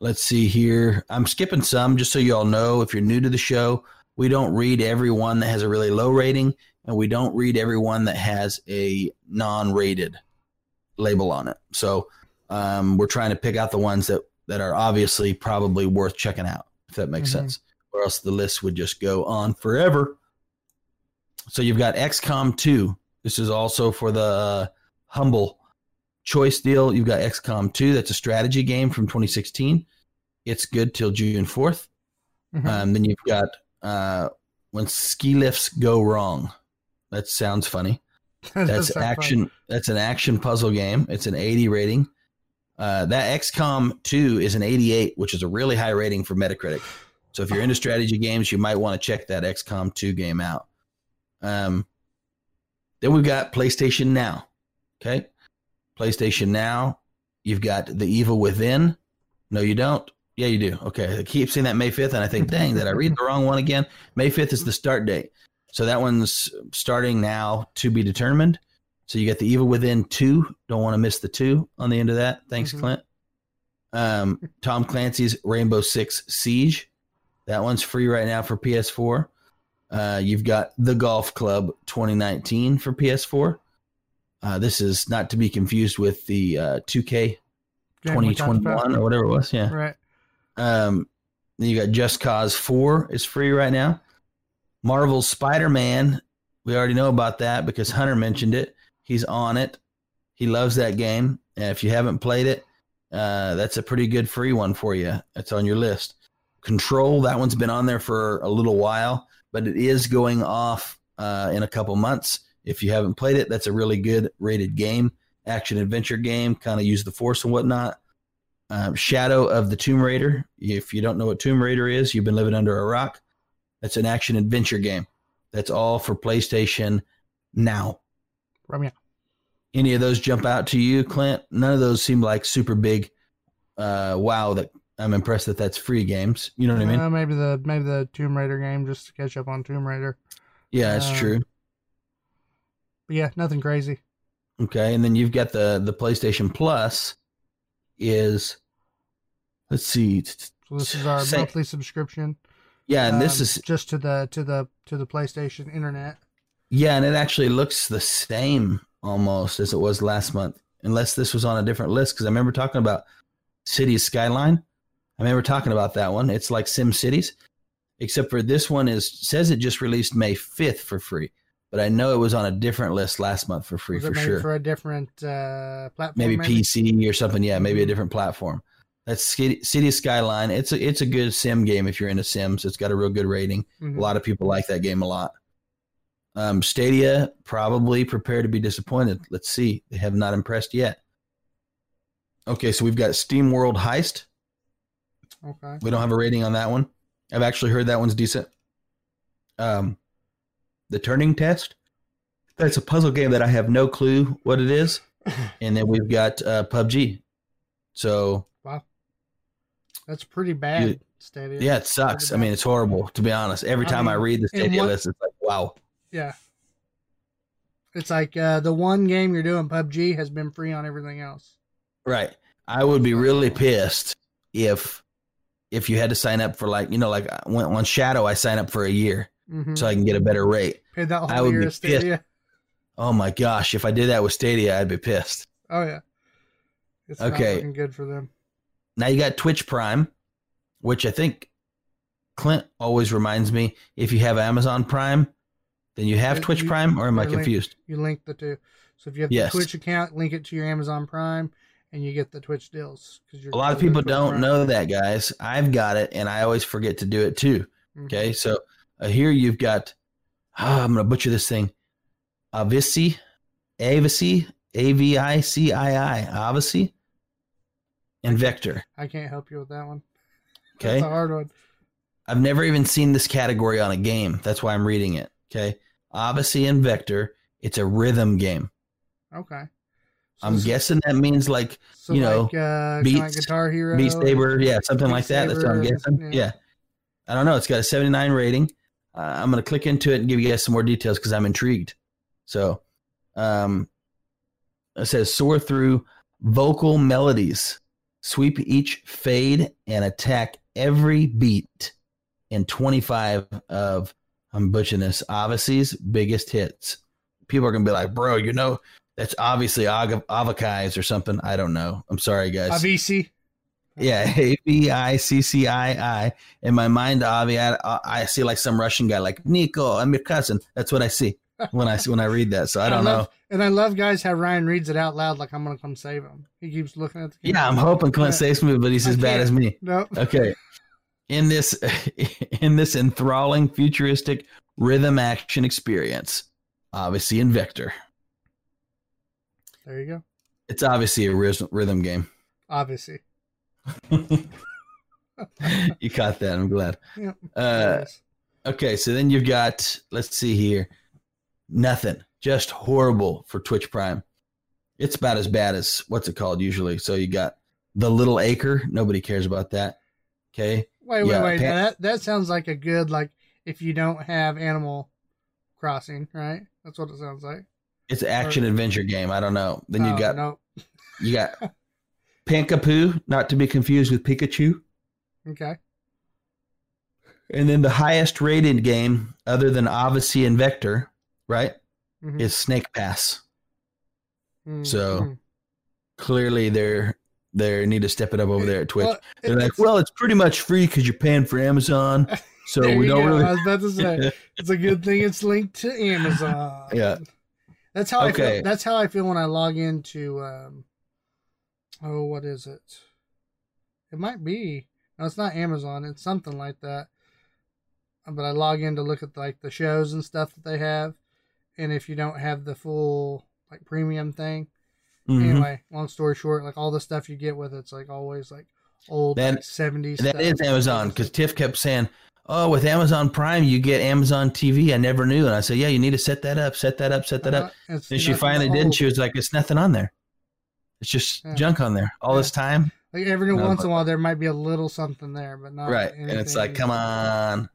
let's see here. I'm skipping some just so you all know. If you're new to the show, we don't read every one that has a really low rating, and we don't read every one that has a non-rated label on it. So um, we're trying to pick out the ones that that are obviously probably worth checking out, if that makes Mhm. sense. Or else the list would just go on forever. So you've got XCOM 2. This is also for the uh, humble choice deal. You've got XCOM 2. That's a strategy game from 2016. It's good till June 4th. Mhm. Um, then you've got uh, when ski lifts go wrong. That sounds funny. That's sound fun. action. That's an action puzzle game. It's an 80 rating. Uh, that XCOM 2 is an 88, which is a really high rating for Metacritic. So if you're into strategy games, you might want to check that XCOM 2 game out. Um, then we've got PlayStation Now. Okay, PlayStation Now. You've got The Evil Within. No, you don't. Yeah, you do. Okay, I keep seeing that May 5th, and I think, dang, did I read the wrong one again? May 5th is the start date. So that one's starting now to be determined. So you get the Evil Within 2. Don't want to miss the 2 on the end of that. Thanks, Mhm. Clint. Um, Tom Clancy's Rainbow Six Siege. That one's free right now for PS4. Uh, you've got The Golf Club 2019 for PS4. Uh, this is not to be confused with the uh, 2K Game we talked about. 2021 or whatever it was. Yeah. Right. Um, you got Just Cause 4 is free right now. Marvel's Spider Man, we already know about that because Hunter mentioned it. He's on it. He loves that game. And if you haven't played it, uh, that's a pretty good free one for you. That's on your list. Control, that one's been on there for a little while, but it is going off uh, in a couple months. If you haven't played it, that's a really good rated game, action adventure game, kind of use the force and whatnot um, Shadow of the Tomb Raider. If you don't know what Tomb Raider is, you've been living under a rock. That's an action adventure game. That's all for PlayStation now. From yeah. Any of those jump out to you, Clint? None of those seem like super big. Uh, wow, that I'm impressed that that's free games. You know what I mean? Uh, maybe the maybe the Tomb Raider game just to catch up on Tomb Raider. yeah, that's uh, true. But yeah, nothing crazy. Okay, and then you've got the the PlayStation Plus. Is let's see, So this is our Say- monthly subscription. yeah, and this um, is just to the to the to the PlayStation Internet. Yeah, and it actually looks the same almost as it was last month, unless this was on a different list. Because I remember talking about Cities Skyline. I remember talking about that one. It's like Sim Cities, except for this one is says it just released May fifth for free, but I know it was on a different list last month for free for sure. for a different uh, platform? maybe, PC or something. Yeah, maybe a different platform. That's City, Skyline. It's a it's a good sim game if you're into Sims. It's got a real good rating. Mhm. A lot of people like that game a lot. Um, Stadia probably prepare to be disappointed. Let's see. They have not impressed yet. Okay, so we've got Steam World Heist. Okay. We don't have a rating on that one. I've actually heard that one's decent. Um, the Turing Test. That's a puzzle game that I have no clue what it is. And then we've got uh, PUBG. So wow, That's pretty bad. You- Stadia. yeah, it sucks. I mean, it's horrible to be honest. Every time I, mean, read the Stadia what- list, it's like, wow. Yeah. It's like uh, the one game you're doing, PUBG, has been free on everything else. Right. I would be really pissed if if you had to sign up for like you know like when, on Shadow I sign up for a year Mm-hmm. so I can get a better rate. Paid that I whole would year be Stadia. Oh my gosh, if I did that with Stadia, I'd be pissed. Oh yeah. It's Okay. good for them. Now you got Twitch Prime, which I think Clint always reminds me if you have Amazon Prime, then you have Twitch you- Prime, or am I confused? You link the two. So if you have Yes. the Twitch account, link it to your Amazon Prime, and you get the Twitch deals. Because A lot of people don't know that, guys. I've got it, and I always forget to do it too. Mm-hmm. Okay, so uh, here you've got, ah, I'm going to butcher this thing, Avicii, Avicii, A V I C I I, Avicii, and Vector. I can't help you with that one. Okay, That's a hard one. I've never even seen this category on a game. That's why I'm reading it. Okay, Avicii and Vector. It's a rhythm game. Okay. So I'm guessing that means like so you know, like, uh, Beat- kinda Guitar Hero, Beat Saber, yeah, something Beat like that. That's what I'm guessing. yeah. Yeah. I don't know. It's got a 79 rating. Uh, I'm going to click into it and give you guys some more details because I'm intrigued. So, um, it says soar through vocal melodies. Sweep each fade and attack every beat in 25 of, I'm butchering this, Odyssey's biggest hits. People are going to be like, bro, you know, that's obviously Av- or something. I don't know. I'm sorry, guys. Avicii. Yeah, A V I C C I I. In my mind, Avi, I, I see like some Russian guy, like Nico. I'm your cousin. That's what I see when I see when I read that. So I don't love, know. And I love guys how Ryan reads it out loud, like I'm gonna come save him. He keeps looking at the. Yeah, I'm hoping Clint Yeah. saves me, but he's I as bad as me. No. Okay. In this in this enthralling futuristic rhythm action experience, obviously in Vector, There you go. it's obviously a rhythm, rhythm game. Obviously. you caught that. I'm glad. Yep. Uh. Okay, so then you've got let's see here, nothing, just horrible for Twitch Prime. It's about as bad as what's it called usually. So you got the Little Acre. Nobody cares about that. Okay, Wait, wait, yeah, wait. Pan- that that sounds like a good like if you don't have Animal Crossing, right? That's what it sounds like. It's an action adventure game. I don't know. Then you Oh, got no. you got Pankapu, not to be confused with Pikachu. Okay. And then the highest rated game, other than Odyssey and Vector, right, Mhm. is Snake Pass. Mm, so, mm. Clearly, they're they need to step it up over there at Twitch. Well, They're like, it's- well, it's pretty much free because you're paying for Amazon, so we don't go. really. I was about to say it's a good thing it's linked to Amazon. Yeah. That's how I feel. That's how I feel when I log into. Um, oh, what is it? It might be. No, it's not Amazon. It's something like that. But I log in to look at like the shows and stuff that they have, and if you don't have the full like premium thing, Mhm. anyway, long story short, like all the stuff you get with it's like always like old That- like, 70s. That stuff. is Amazon because Tiff kept saying, "Oh, with Amazon Prime, you get Amazon TV." I never knew, and I said, "Yeah, you need to set that up, set that up, set that up." Uh, And she finally did. And she was like, "It's nothing on there. It's just Yeah. junk on there all this time." Like every No, once in a while, there might be a little something there, but not right, and it's like, "Come on,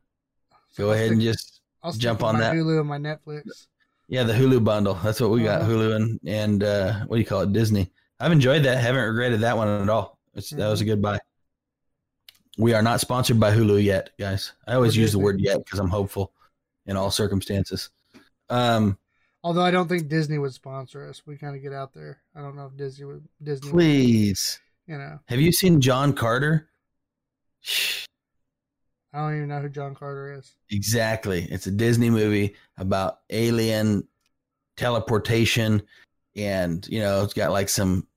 So go I'll ahead and just I'll jump on that." Hulu and my Netflix. yeah." The Hulu bundle. That's what we got. Uh-huh. Hulu and and uh, what do you call it? Disney. I've enjoyed that. Haven't regretted that one at all. It's, That was a Mm-hmm. good buy. We are not sponsored by Hulu yet, guys. I always use the word yet because I'm hopeful in all circumstances. Um, Although I don't think Disney would sponsor us. We kind of get out there. I don't know if Disney would. Disney, would, please, you know, have you seen John Carter? I don't even know who John Carter is. Exactly. It's a Disney movie about alien teleportation and, you know, it's got like some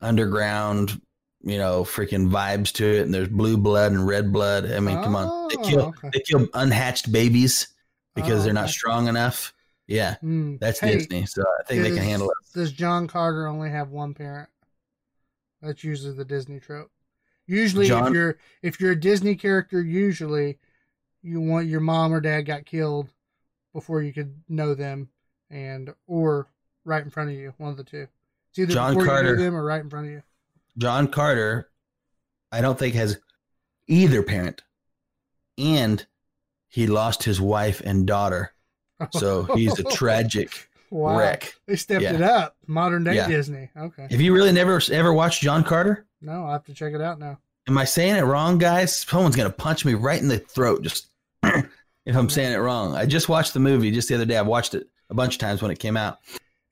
underground, you know, freaking vibes to it and there's blue blood and red blood. I mean, come on. They Oh, kill okay. they kill unhatched babies because Oh, they're not okay. strong enough. Yeah, Hmm. that's Hey, Disney. So I think they can handle it. Does John Carter only have one parent? That's usually the Disney trope. Usually, if you're if you're a Disney character, usually you want your mom or dad got killed before you could know them, and or right in front of you, one of the two. It's either John before you Carter- know them or right in front of you. John Carter, I don't think has either parent, and he lost his wife and daughter. So he's a tragic wow. wreck. They stepped Yeah. it up. Modern day Yeah. Disney. Okay. Have you really never ever watched John Carter? No, I'll have to check it out now. Am I saying it wrong, guys? Someone's gonna punch me right in the throat just if I'm saying it wrong. I just watched the movie just the other day. I've watched it a bunch of times when it came out.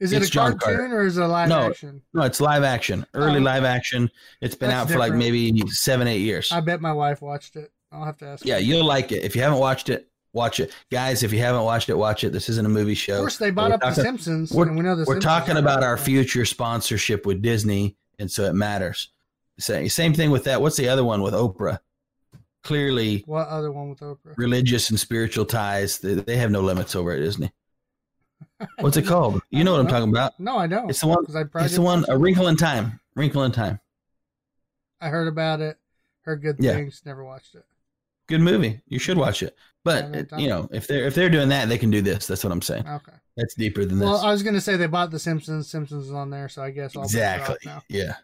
Is it It's a John cartoon Carter. or is it a live No. action? No, it's live action, early Oh, live action. It's been out for like maybe seven, eight years. I bet my wife watched it. I'll have to ask. Yeah, you'll like it. If you haven't watched it, watch it, guys. If you haven't watched it, watch it. This isn't a movie show. Of course, they bought up the Simpsons, we're- and we know the We're Simpsons talking about our future sponsorship with Disney, and so it matters. Same same thing with that. What's the other one with Oprah? Clearly, What other one with Oprah? religious and spiritual ties. They, they have no limits over at Disney. What's it called? You know what I'm talking about. No, I don't. It's the one. I It's the one. A. Wrinkle in Time. Wrinkle in Time. I heard about it, heard good Yeah. things, never watched it. Good movie. You should watch it. But it- you know, if they're if they're doing that, they can do this. That's what I'm saying. Okay. That's deeper than this. Well, I was gonna say they bought the Simpsons. Simpsons is on there, so I guess I'll brush it off exactly. now. Yeah.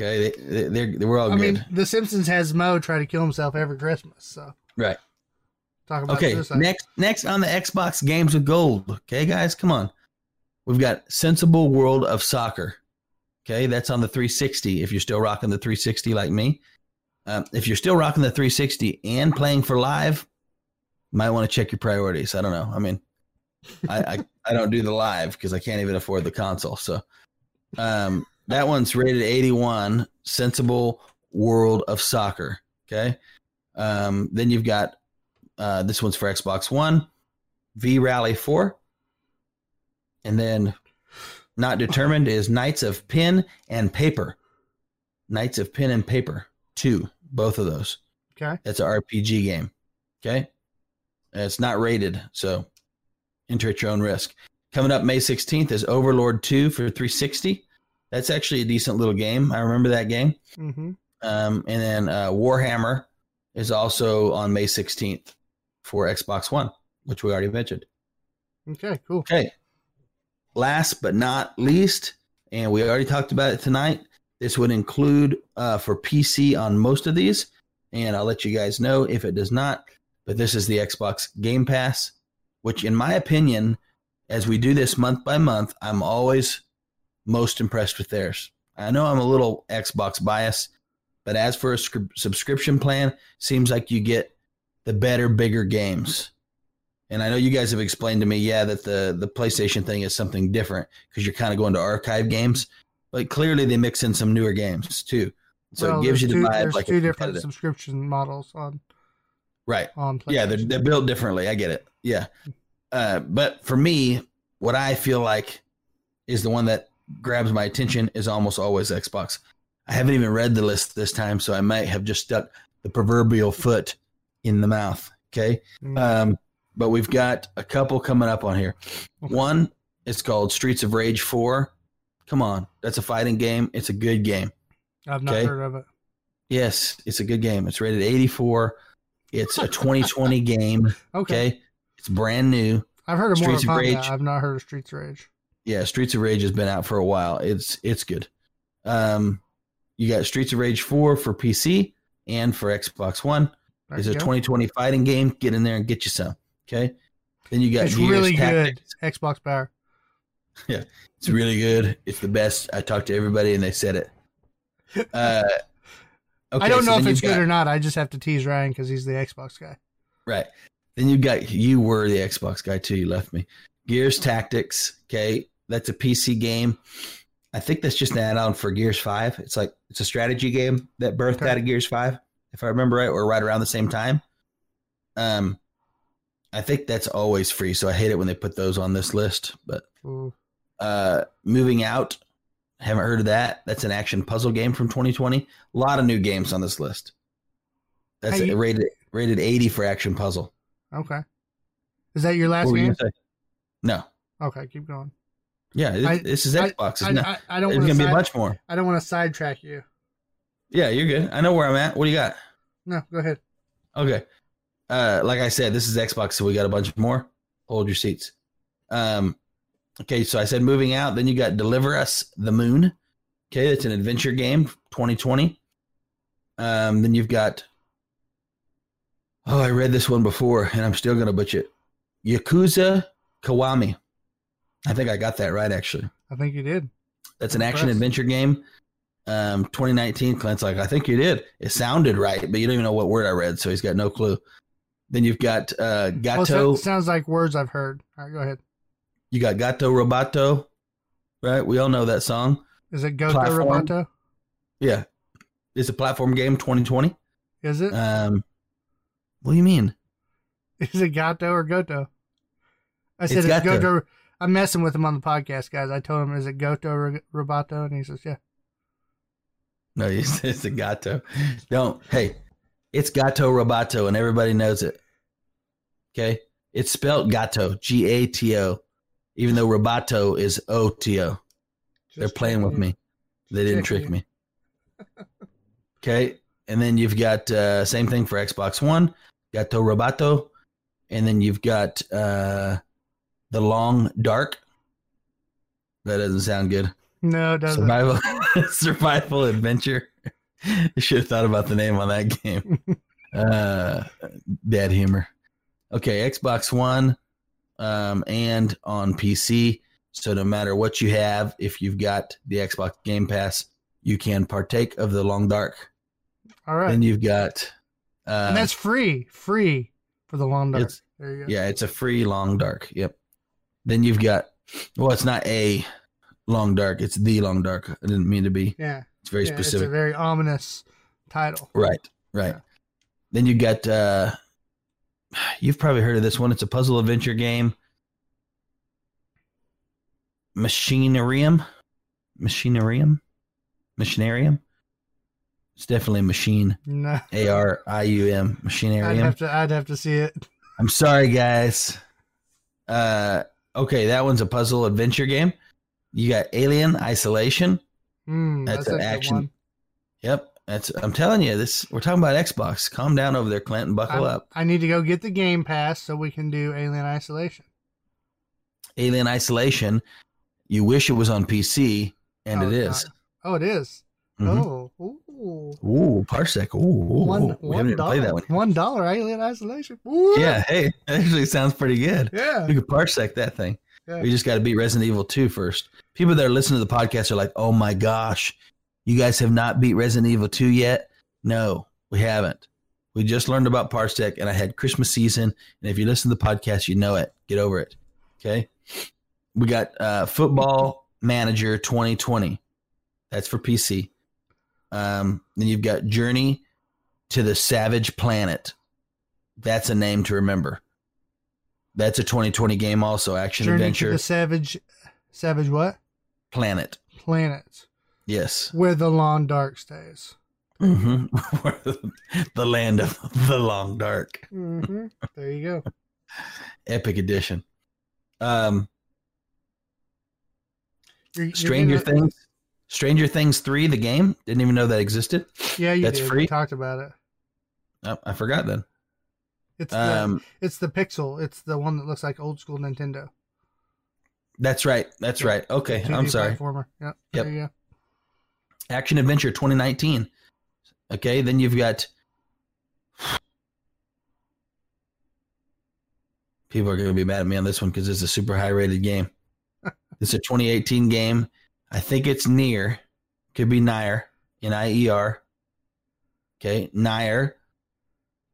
Okay. They, they, they're, they we're all I good. mean, The Simpsons has Moe try to kill himself every Christmas. So right. Talk about Okay. suicide. Next, next on the Xbox Games with Gold. Okay, guys, come on. We've got Sensible World of Soccer. Okay, that's on the 360. If you're still rocking the 360 like me, um, if you're still rocking the 360 and playing for live, might want to check your priorities. I don't know. I mean, I I, I don't do the live because I can't even afford the console. So, um, that one's rated 81. Sensible World of Soccer. Okay, um, then you've got uh, this one's for Xbox One, V Rally 4, and then not determined is Knights of Pen and Paper. Knights of Pen and Paper 2, both of those. Okay. That's an RPG game. Okay. And it's not rated, so enter at your own risk. Coming up May 16th is Overlord 2 for 360. That's actually a decent little game. I remember that game. Mm-hmm. Um, and then uh, Warhammer is also on May 16th for Xbox One, which we already mentioned. Okay, cool. Okay. Last but not least, and we already talked about it tonight, this would include uh, for PC on most of these. And I'll let you guys know if it does not. But this is the Xbox Game Pass, which, in my opinion, as we do this month by month, I'm always most impressed with theirs. I know I'm a little Xbox biased, but as for a scri- subscription plan, seems like you get the better, bigger games. And I know you guys have explained to me, yeah, that the the PlayStation thing is something different because you're kind of going to archive games, but clearly they mix in some newer games too. So Well, it gives you the two, vibe There's like a two different subscription models on right? on PlayStation. Yeah, they're they're built differently. I get it. Yeah, uh, but for me, what I feel like is the one that grabs my attention is almost always Xbox. I haven't even read the list this time, so I might have just stuck the proverbial foot in the mouth. Okay. Mm, Um, but we've got a couple coming up on here. Okay. One it's called Streets of Rage 4. Come on, that's a fighting game. It's a good game. I've not okay. heard of it. Yes, it's a good game. It's rated 84. It's a 2020 game. Okay. Okay. It's brand new. I've heard of Streets of. Rage. I've not heard of Streets of Rage. Yeah, Streets of Rage has been out for a while. It's it's good. Um, you got Streets of Rage 4 for PC and for Xbox One. There It's a go. 2020 fighting game. Get in there and get you some. Okay. Then you got It's Gears really Tactics. good. Xbox Power. Yeah, it's really good. It's the best. I talked to everybody and they said it. Uh, okay, I don't know if it's you've good or not. I just have to tease Ryan because he's the Xbox guy. Right. Then you got you were the Xbox guy too. You left me. Gears Tactics. Okay, that's a PC game. I think that's just an add-on for Gears Five. It's like it's a strategy game that birthed Okay. out of Gears Five, if I remember right, or right around the same time. Um, I think that's always free, so I hate it when they put those on this list. But uh, moving out, haven't heard of that. That's an action puzzle game from 2020. A lot of new games on this list. That's Hey, rated rated 80 for action puzzle. Okay. Is that your last What were you game? No. Okay, keep going. Yeah, it- I- this is Xbox. It's I, not, I, I don't there's want gonna to. be much more. I don't want to sidetrack you. Yeah, you're good. I know where I'm at. What do you got? No, go ahead. Okay. Uh, like I said, this is Xbox, so we got a bunch more. Hold your seats. Um, okay, so I said moving out. Then you got Deliver Us the Moon. Okay, that's an adventure game, 2020. Um, then you've got. Oh, I read this one before, and I'm still gonna butcher it. Yakuza Kiwami. I think I got that right, actually. I think you did. That's an action adventure game. Um, 2019. Clint's like, I think you did. It sounded right, but you don't even know what word I read, so he's got no clue. Then you've got uh, Gato. so- sounds like words I've heard. All right, go ahead. you got Gato Robato, right? We all know that song. Is it Goto Platform. Roboto? Yeah, it's a platform game. 2020. Is it? Um, what do you mean? Is it Gato or Goto? I said It's it's, Goto. I'm messing with him on the podcast, guys. I told him, is it Goto or Roboto? And he says, yeah. No, it's, it's a Gato. Don't. Hey, it's Gato Robato, and everybody knows it. Okay, it's spelled Gato, G A T O, even though Robato is O T O. They're playing with me. They didn't trick me. Okay, and then you've got uh, same thing for Xbox One, Gato Robato, and then you've got uh, the Long Dark. That doesn't sound good. No, it doesn't. Survival, survival adventure. I should have thought about the name on that game. uh, bad humor. Okay, Xbox One, um, and on PC, So no matter what you have, if you've got the Xbox Game Pass, you can partake of the Long Dark. All right. Then you've got, uh, and that's free, free for the long dark. It's- There you go. yeah, it's a free Long Dark. Yep. Then you've got, well, it's not a Long Dark, it's the Long Dark. I didn't mean to be. Yeah. It's very yeah, It's a specific. very ominous title. Right, right. Yeah. Then you got uh you've probably heard of this one. It's a puzzle adventure game. Machinarium. Machinarium? Machinarium? It's definitely machine. No, A R I U M. I'd Machinarium. have to. I'd have to see it. I'm sorry guys. Uh okay, that one's a puzzle adventure game. You got Alien Isolation. Mm, That's that's, an action-. Yep. That's I'm telling you, this we're talking about Xbox. Calm down over there, Clinton. Buckle I'm- up. I need to go get the Game Pass so we can do Alien Isolation. Alien Isolation. You wish it was on PC, and Oh, it's is. not. Oh, it is. Mhm. Oh, ooh. Ooh, Parsec. Ooh, ooh, One, we haven't even played that one. One dollar Alien Isolation. Ooh. Yeah, hey, actually sounds pretty good. Yeah. We could Parsec that thing. Yeah. We just got to beat Resident Evil 2 first. People that are listening to the podcast are like, oh my gosh, you guys have not beat Resident Evil 2 yet? No, we haven't. We just learned about Parsec, and I had Christmas season. And if you listen to the podcast, you know it. Get over it. Okay. We got uh, Football Manager 2020. That's for PC. Um, then you've got Journey to the Savage Planet. That's a name to remember. That's a 2020 game, also action Journey adventure to the Savage, Savage what? Planet. Planet Yes. where the long dark stays. Mm-hmm. the land of the long dark. Mm-hmm. there you go. Epic edition. Um, You're- you're Stranger gonna- Things. Stranger Things 3, the game. Didn't even know that existed. Yeah, you That's did. free? We talked about it. Oh, I forgot then. It's the Um, it's the Pixel. It's the one that looks like old school Nintendo. That's right. That's Yeah. right. Okay. 2D I'm sorry. Platformer. Yep. Yep. There you go. Action Adventure 2019. Okay. Then you've got. People are going to be mad at me on this one because it's a super high rated game. it's a 2018 game. I think it's near. Could be Nier. N I E R. Okay. Nier.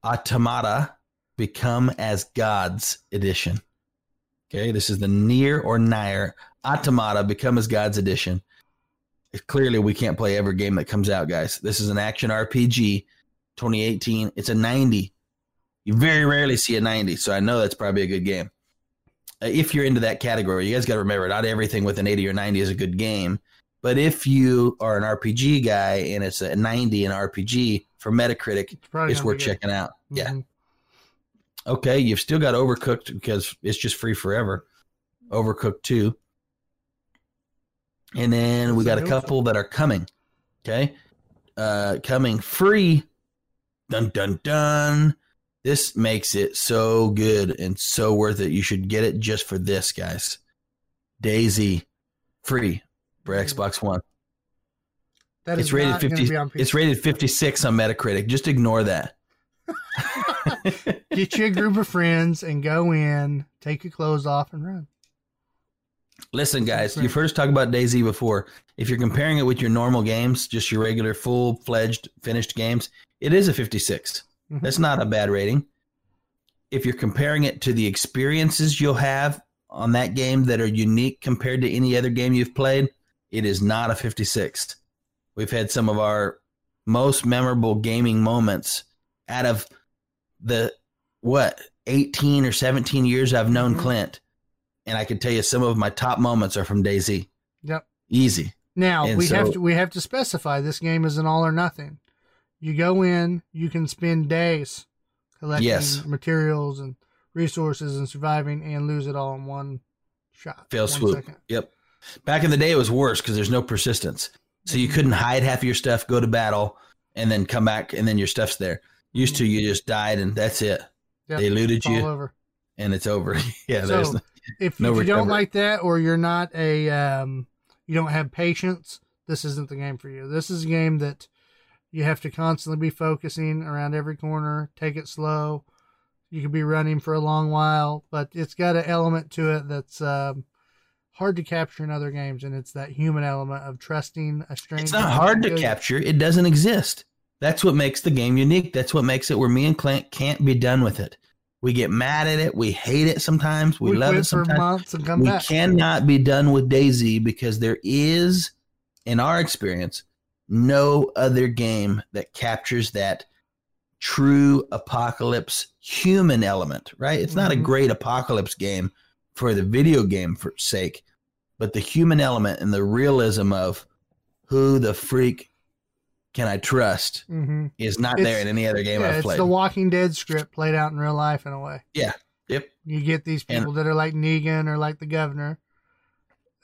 Automata. Become as Gods edition. Okay. This is the Near or nigher Automata. Become as Gods edition clearly we can't play every game that comes out, guys. This is an action RPG, 2018. It's a 90. You very rarely see a 90, so I know that's probably a good game. Uh, if you're into that category, you guys got to remember not everything with an 80 or 90 is a good game. But if you are an RPG guy and it's a 90 in RPG for Metacritic, It's it's worth checking out. Yeah. Okay, you've still got Overcooked because it's just free forever. Overcooked 2. And then we got a couple that are coming. Okay. Uh coming free. Dun dun dun. This makes it so good and so worth it. You should get it just for this, guys. DayZ free for. Xbox One. That It's is rated 50 on It's rated 56 on Metacritic. Just ignore that. Get you a group of friends and go in, take your clothes off, and run. Listen, guys, you've heard us talk about DayZ before. If you're comparing it with your normal games, just your regular full fledged finished games, it is a 56. Mhm. That's not a bad rating. If you're comparing it to the experiences you'll have on that game that are unique compared to any other game you've played, it is not a 56. We've had some of our most memorable gaming moments out of the what 18 or 17 years I've known Mhm. Clint, and I can tell you some of my top moments are from DayZ. Yep. Easy. Now And we have to we have to specify this game is an all or nothing. You go in, you can spend days collecting Yes. materials and resources and surviving, and lose it all in one shot. Fail one swoop. second. Yep. Back in the day, it was worse because there's no persistence. So you Mhm. couldn't hide half of your stuff, go to battle, and then come back, and then your stuff's there. Used to, you just died, and that's it. Yep, They all you, over. and it's over. yeah, there's So, If, No if you don't like that, or you're not a um, you don't have patience, this isn't the game for you. This is a game that you have to constantly be focusing around every corner. Take it slow. You could be running for a long while, but it's got an element to it that's um, hard to capture in other games, and it's that human element of trusting a stranger. It's not hard to capture. It doesn't exist. That's what makes the game unique. That's what makes it where me and Clint can't be done with it. We get mad at it. We hate it sometimes. We, We, love it for sometimes. months and come we back. cannot be done with DayZ because there is, in our experience, no other game that captures that true apocalypse human element, right? It's not a Mhm. great apocalypse game for the video game for sake, but the human element and the realism of who the freak can I trust hmm is not It's- there in any other game Yeah, I've played. it's the Walking Dead script played out in real life in a way. Yeah. Yep. You get these And- people that are like Negan or like the governor,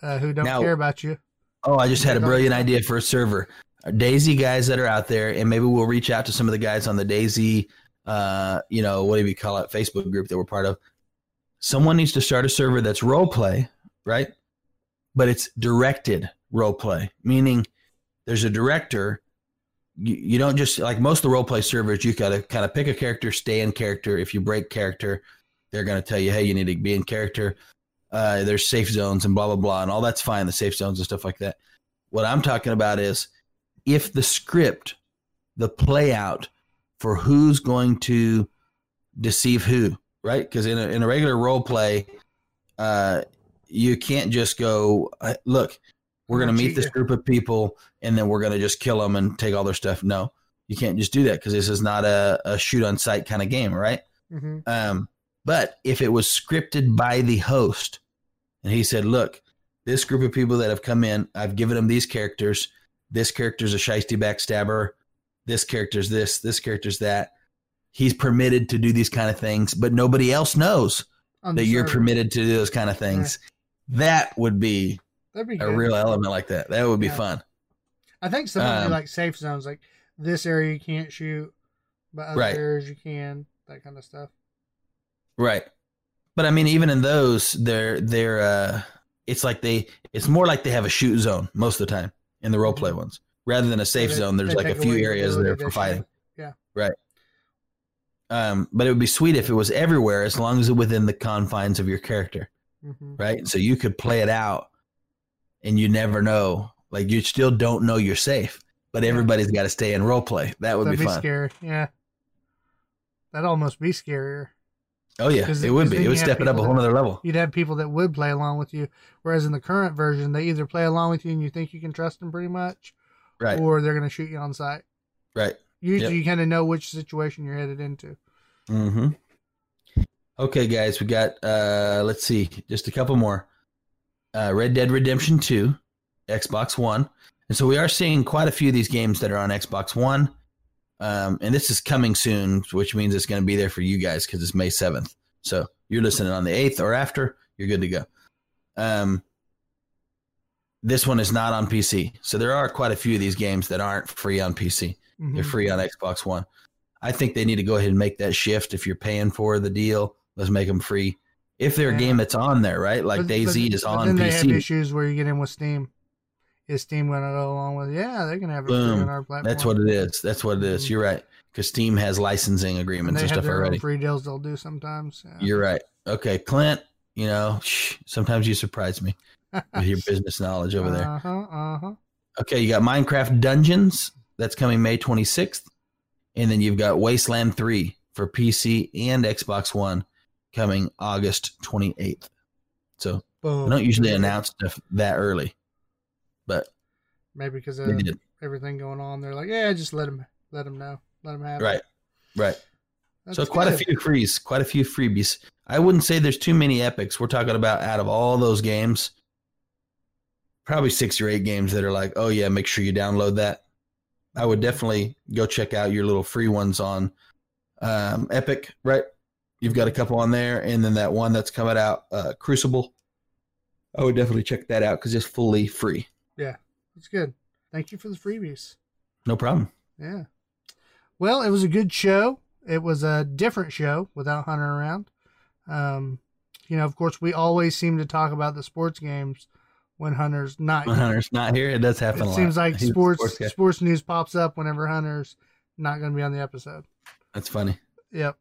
uh, who don't Now- care about you. Oh, I just had a brilliant idea for a server. Our DayZ guys that are out there, and maybe we'll reach out to some of the guys on the DayZ, uh, you know, what do you call it, Facebook group that we're part of. Someone needs to start a server that's role play, right? But it's directed role play, meaning there's a director. You, you don't just like most of the role play servers, you got to kind of pick a character, stay in character. If you break character, they're to tell you, hey, you need to be in character. Uh, there's safe zones and blah blah blah, and all that's fine. The safe zones and stuff like that. What I'm talking about is if the script, the play out for who's going to deceive who, right? Because in a, in a regular role play, uh, you can't just go, uh, look, we're going to meet this group of people and then we're going to just kill them and take all their stuff. No, you can't just do that because this is not a, a shoot on sight kind of game, right? hmm Um, but if it was scripted by the host, and he said, "Look, this group of people that have come in, I've given them these characters. This character's a shisty backstabber. This character's this. This character's that. He's permitted to do these kind of things, but nobody else knows that you're permitted to do those kind of things. That would be That'd be a good. real element like that. That would be Yeah. fun. I think some of them Um, be like safe zones, like this area you can't shoot, but other Right. areas you can. That kind of stuff. Right. But I mean, even in those, they're they're uh, it's like they it's more like they have a shoot zone most of the time in the role play ones, rather than a safe they- zone. There's like a few areas there for fighting. Yeah. Right. Um, but it would be sweet if it was everywhere, as long as it within the confines of your character, hmm right? So you could play it out, and you never know. Like you still don't know you're safe, but everybody's got to stay in role play. That would That'd be be, fun. scary. Yeah. That'd almost be scarier. Oh yeah, it would be. It would step it up a whole that- nother level. You'd have people that would play along with you, whereas in the current version, they either play along with you and you think you can trust them pretty much, Right. or they're going to shoot you on sight. Right. Usually, Yep. you kind of know which situation you're headed into. Mm-hmm. Okay, guys, we got uh let's see, just a couple more. Uh Red Dead Redemption 2, Xbox One. And so we are seeing quite a few of these games that are on Xbox One. Um, and this is coming soon, which means it's going to be there for you guys because it's May 7th. So you're listening on the 8th or after, you're good to go. Um, this one is not on PC. So there are quite a few of these games that aren't free on PC. Mhm. They're free on Xbox One. I think they need to go ahead and make that shift. If you're paying for the deal, let's make them free. If they're a Yeah. game that's on there, right? Like But- DayZ but- is on then they have PC. issues where you get in with Steam. Is Steam going to go along with? Yeah, they can have it on our platform. That's what it is. That's what it is. Mhm. You're right. Because Steam has licensing And agreements and have stuff their already. free deals they'll do sometimes. Yeah. You're right. Okay, Clint. You know, sometimes you surprise me with your business knowledge over there. Uh huh. Uh huh. Okay, you got Minecraft Dungeons. That's coming May 26th. And then you've got Wasteland 3 for PC and Xbox One coming August 28th. So Boom. I don't usually announce stuff that early, but Maybe because of everything going on, they're like, yeah, just let them, let them know, let them have Right, it. right. That's so quite a few frees, quite a few freebies. I wouldn't say there's too many epics. We're talking about out of all those games, probably six or eight games that are like, oh yeah, make sure you download that. I would definitely go check out your little free ones on um, Epic, right? You've got a couple on there, and then that one that's coming out, uh, Crucible. I would definitely check that out because it's fully free. Yeah, it's good. Thank you for the freebies. No problem. Yeah. Well, it was a good show. It was a different show without Hunter around. Um, you know, of course, we always seem to talk about the sports games when Hunter's not. When here. Hunter's not here, it does happen. a It seems like He's a sports sports news pops up whenever Hunter's not going to be on the episode. That's funny. Yep,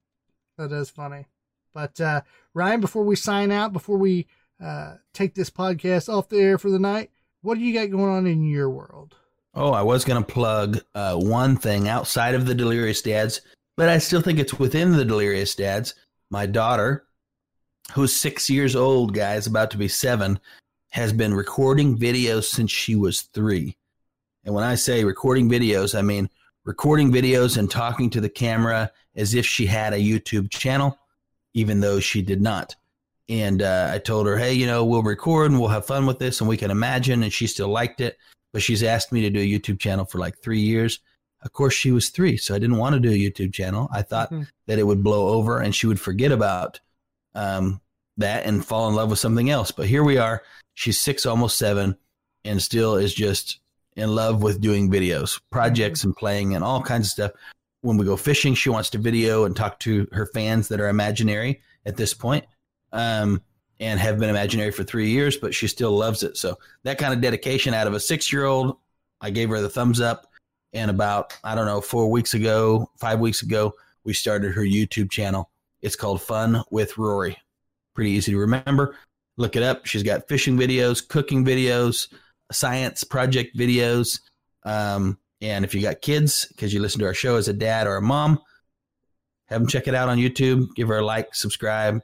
that is funny. But uh, Ryan, before we sign out, before we uh, take this podcast off the air for the night. What do you got going on in your world? Oh, I was going to plug uh, one thing outside of the Delirious Dads, but I still think it's within the Delirious Dads. My daughter, who's six years old, guys, about to be seven, has been recording videos since she was three. And when I say recording videos, I mean recording videos and talking to the camera as if she had a YouTube channel, even though she did not. And uh, I told her, hey, you know, we'll record and we'll have fun with this and we can imagine. And she still liked it. But she's asked me to do a YouTube channel for like three years. Of course, she was three, so I didn't want to do a YouTube channel. I thought Mhm. that it would blow over and she would forget about um, that and fall in love with something else. But here we are. She's six, almost seven, and still is just in love with doing videos, projects, and playing and all kinds of stuff. When we go fishing, she wants to video and talk to her fans that are imaginary at this point, um, and have been imaginary for three years, but she still loves it. So that kind of dedication out of a six-year-old, I gave her the thumbs up. And about I don't know four weeks ago, five weeks ago, we started her YouTube channel. It's called Fun with Rory. Pretty easy to remember. Look it up. She's got fishing videos, cooking videos, science project videos. Um, and if you got kids, because you listen to our show as a dad or a mom, have them check it out on YouTube. Give her a like, subscribe.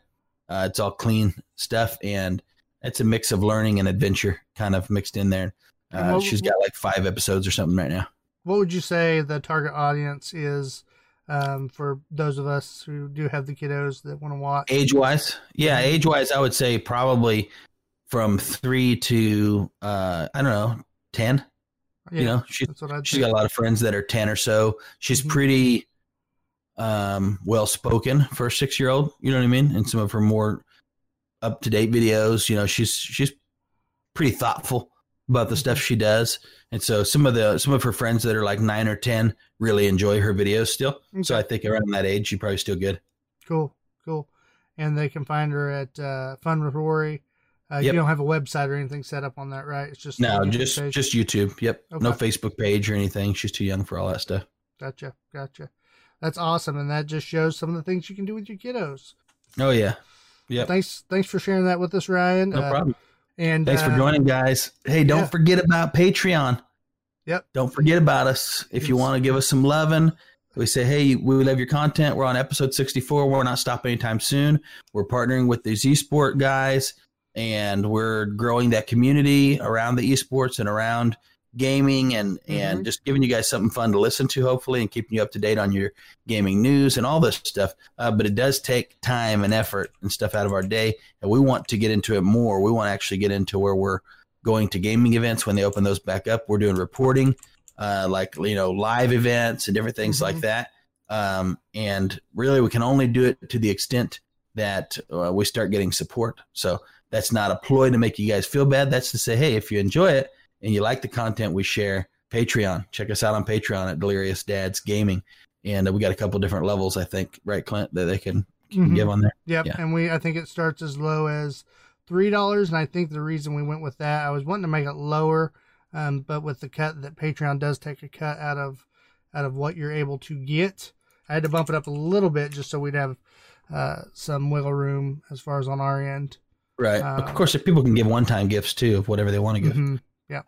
Uh, it's all clean stuff, and it's a mix of learning and adventure kind of mixed in there. Uh, what- she's got like five episodes or something right now. What would you say the target audience is um, for those of us who do have the kiddos that want to watch? Age wise, yeah, age wise, I would say probably from three to uh, I don't know, ten. Yeah, You know, she that's what I'd she's got a lot of friends that are ten or so. She's Mhm. pretty um, well spoken for a six year old. You know what I mean? And some of her more up to date videos, you know, she's she's pretty thoughtful about the stuff she does. And so some of the some of her friends that are like nine or ten really enjoy her videos still. So I think around that age, she probably still good. Cool, cool. And they can find her at uh, Fun with Rory. Uh, Yep. You don't have a website or anything set up on that, right? It's just No, just page? just YouTube. Yep. No Facebook page or anything. She's too young for all that stuff. gotcha, gotcha. That's awesome, and that just shows some of the things you can do with your kiddos. Oh yeah. Yep. Thanks, thanks for sharing that with us, Ryan. No Uh, problem. And Thanks for uh, joining, guys. Hey, don't yeah. forget about Patreon. Yep. Don't forget about us. If you want to give us some loving, we say, hey, we love your content. We're on episode 64. We're not stopping anytime soon. We're partnering with these esport guys, and we're growing that community around the esports and around gaming and and Mhm. just giving you guys something fun to listen to hopefully and keeping you up to date on your gaming news and all this stuff. Uh, but it does take time and effort and stuff out of our day and we want to get into it more. We want to actually get into where we're going to gaming events when they open those back up. We're doing reporting uh, like you know live events and different things like Mhm. that. Um, and really we can only do it to the extent that uh, we start getting support. So that's not a ploy to make you guys feel bad that's to say hey if you enjoy it and you like the content we share patreon check us out on patreon at delirious dads gaming and uh, we got a couple different levels i think right clint that they can, can Mhm. give on there Yep, Yeah. and we I think it starts as low as three dollars, and I think the reason we went with that, I was wanting to make it lower, um, but with the cut that Patreon does take a cut out of out of what you're able to get, I had to bump it up a little bit just so we'd have uh, some wiggle room as far as on our end. Right. Uh, of course if people can give one-time gifts too of whatever they want to give Mhm.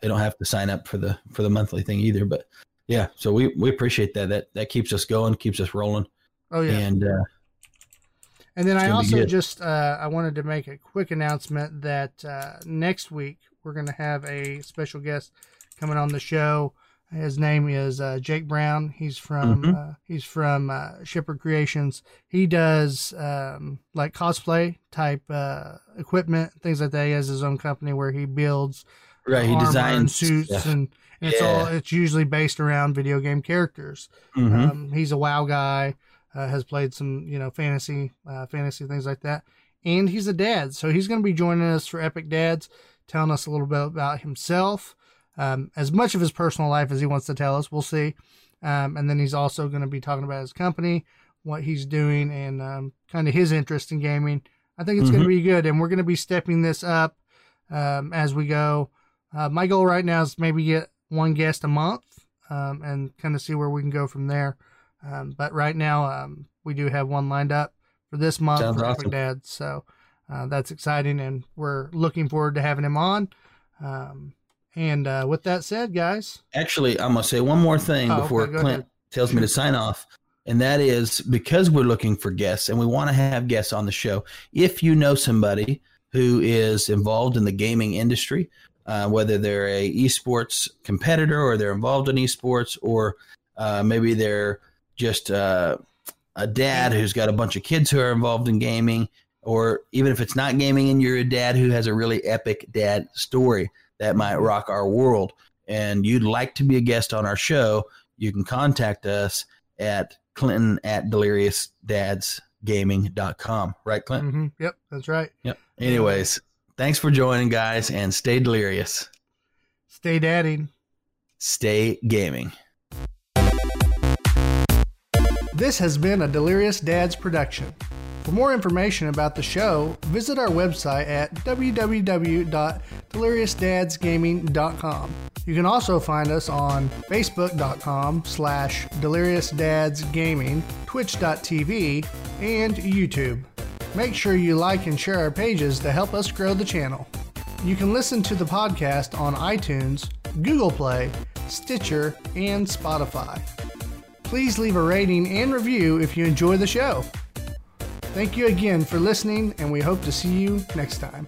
they don't have to sign up for the for the monthly thing either but yeah so we we appreciate that. That that keeps us going keeps us rolling. Oh yeah, and uh And then I also just uh, I wanted to make a quick announcement that uh, next week we're going to have a special guest coming on the show. His name is uh, Jake Brown. He's from Mhm. uh, he's from uh, Shipper Creations. He does um, like cosplay type uh, equipment, things like that. He has his own company where he builds right he and designs suits and, and it's all it's usually based around video game characters. Mhm. Um, he's a WoW guy. Uh, has played some, you know, fantasy, uh, fantasy things like that, and he's a dad. So he's going to be joining us for Epic Dads, telling us a little bit about himself, um, as much of his personal life as he wants to tell us. We'll see. Um, and then he's also going to be talking about his company, what he's doing, and um, kind of his interest in gaming. I think it's going to be good, and we're going to be stepping this up um, as we go. Uh, my goal right now is maybe get one guest a month um, and kind of see where we can go from there. Um, but right now, um, we do have one lined up for this month Sounds for awesome. Dads. So uh, that's exciting, and we're looking forward to having him on. Um, and uh, with that said, guys, Actually, I'm gonna say one more thing Oh, before okay, Clint ahead. tells me to sign off, and that is because we're looking for guests and we want to have guests on the show. If you know somebody who is involved in the gaming industry, uh, whether they're a esports competitor or they're involved in esports, or uh, maybe they're just uh, a dad who's got a bunch of kids who are involved in gaming, or even if it's not gaming and you're a dad who has a really epic dad story that might rock our world, and you'd like to be a guest on our show, you can contact us at Clinton at deliriousdadsgaming.com. Right, Clinton? hmm yep, that's right. Yep. Anyways, thanks for joining, guys, and stay delirious. Stay dadding. Stay gaming. This has been a Delirious Dads production. For more information about the show, visit our website at www.deliriousdadsgaming.com. You can also find us on facebook.com slash deliriousdadsgaming, twitch.tv, and YouTube. Make sure you like and share our pages to help us grow the channel. You can listen to the podcast on iTunes, Google Play, Stitcher, and Spotify. Please leave a rating and review if you enjoy the show. Thank you again for listening, and we hope to see you next time.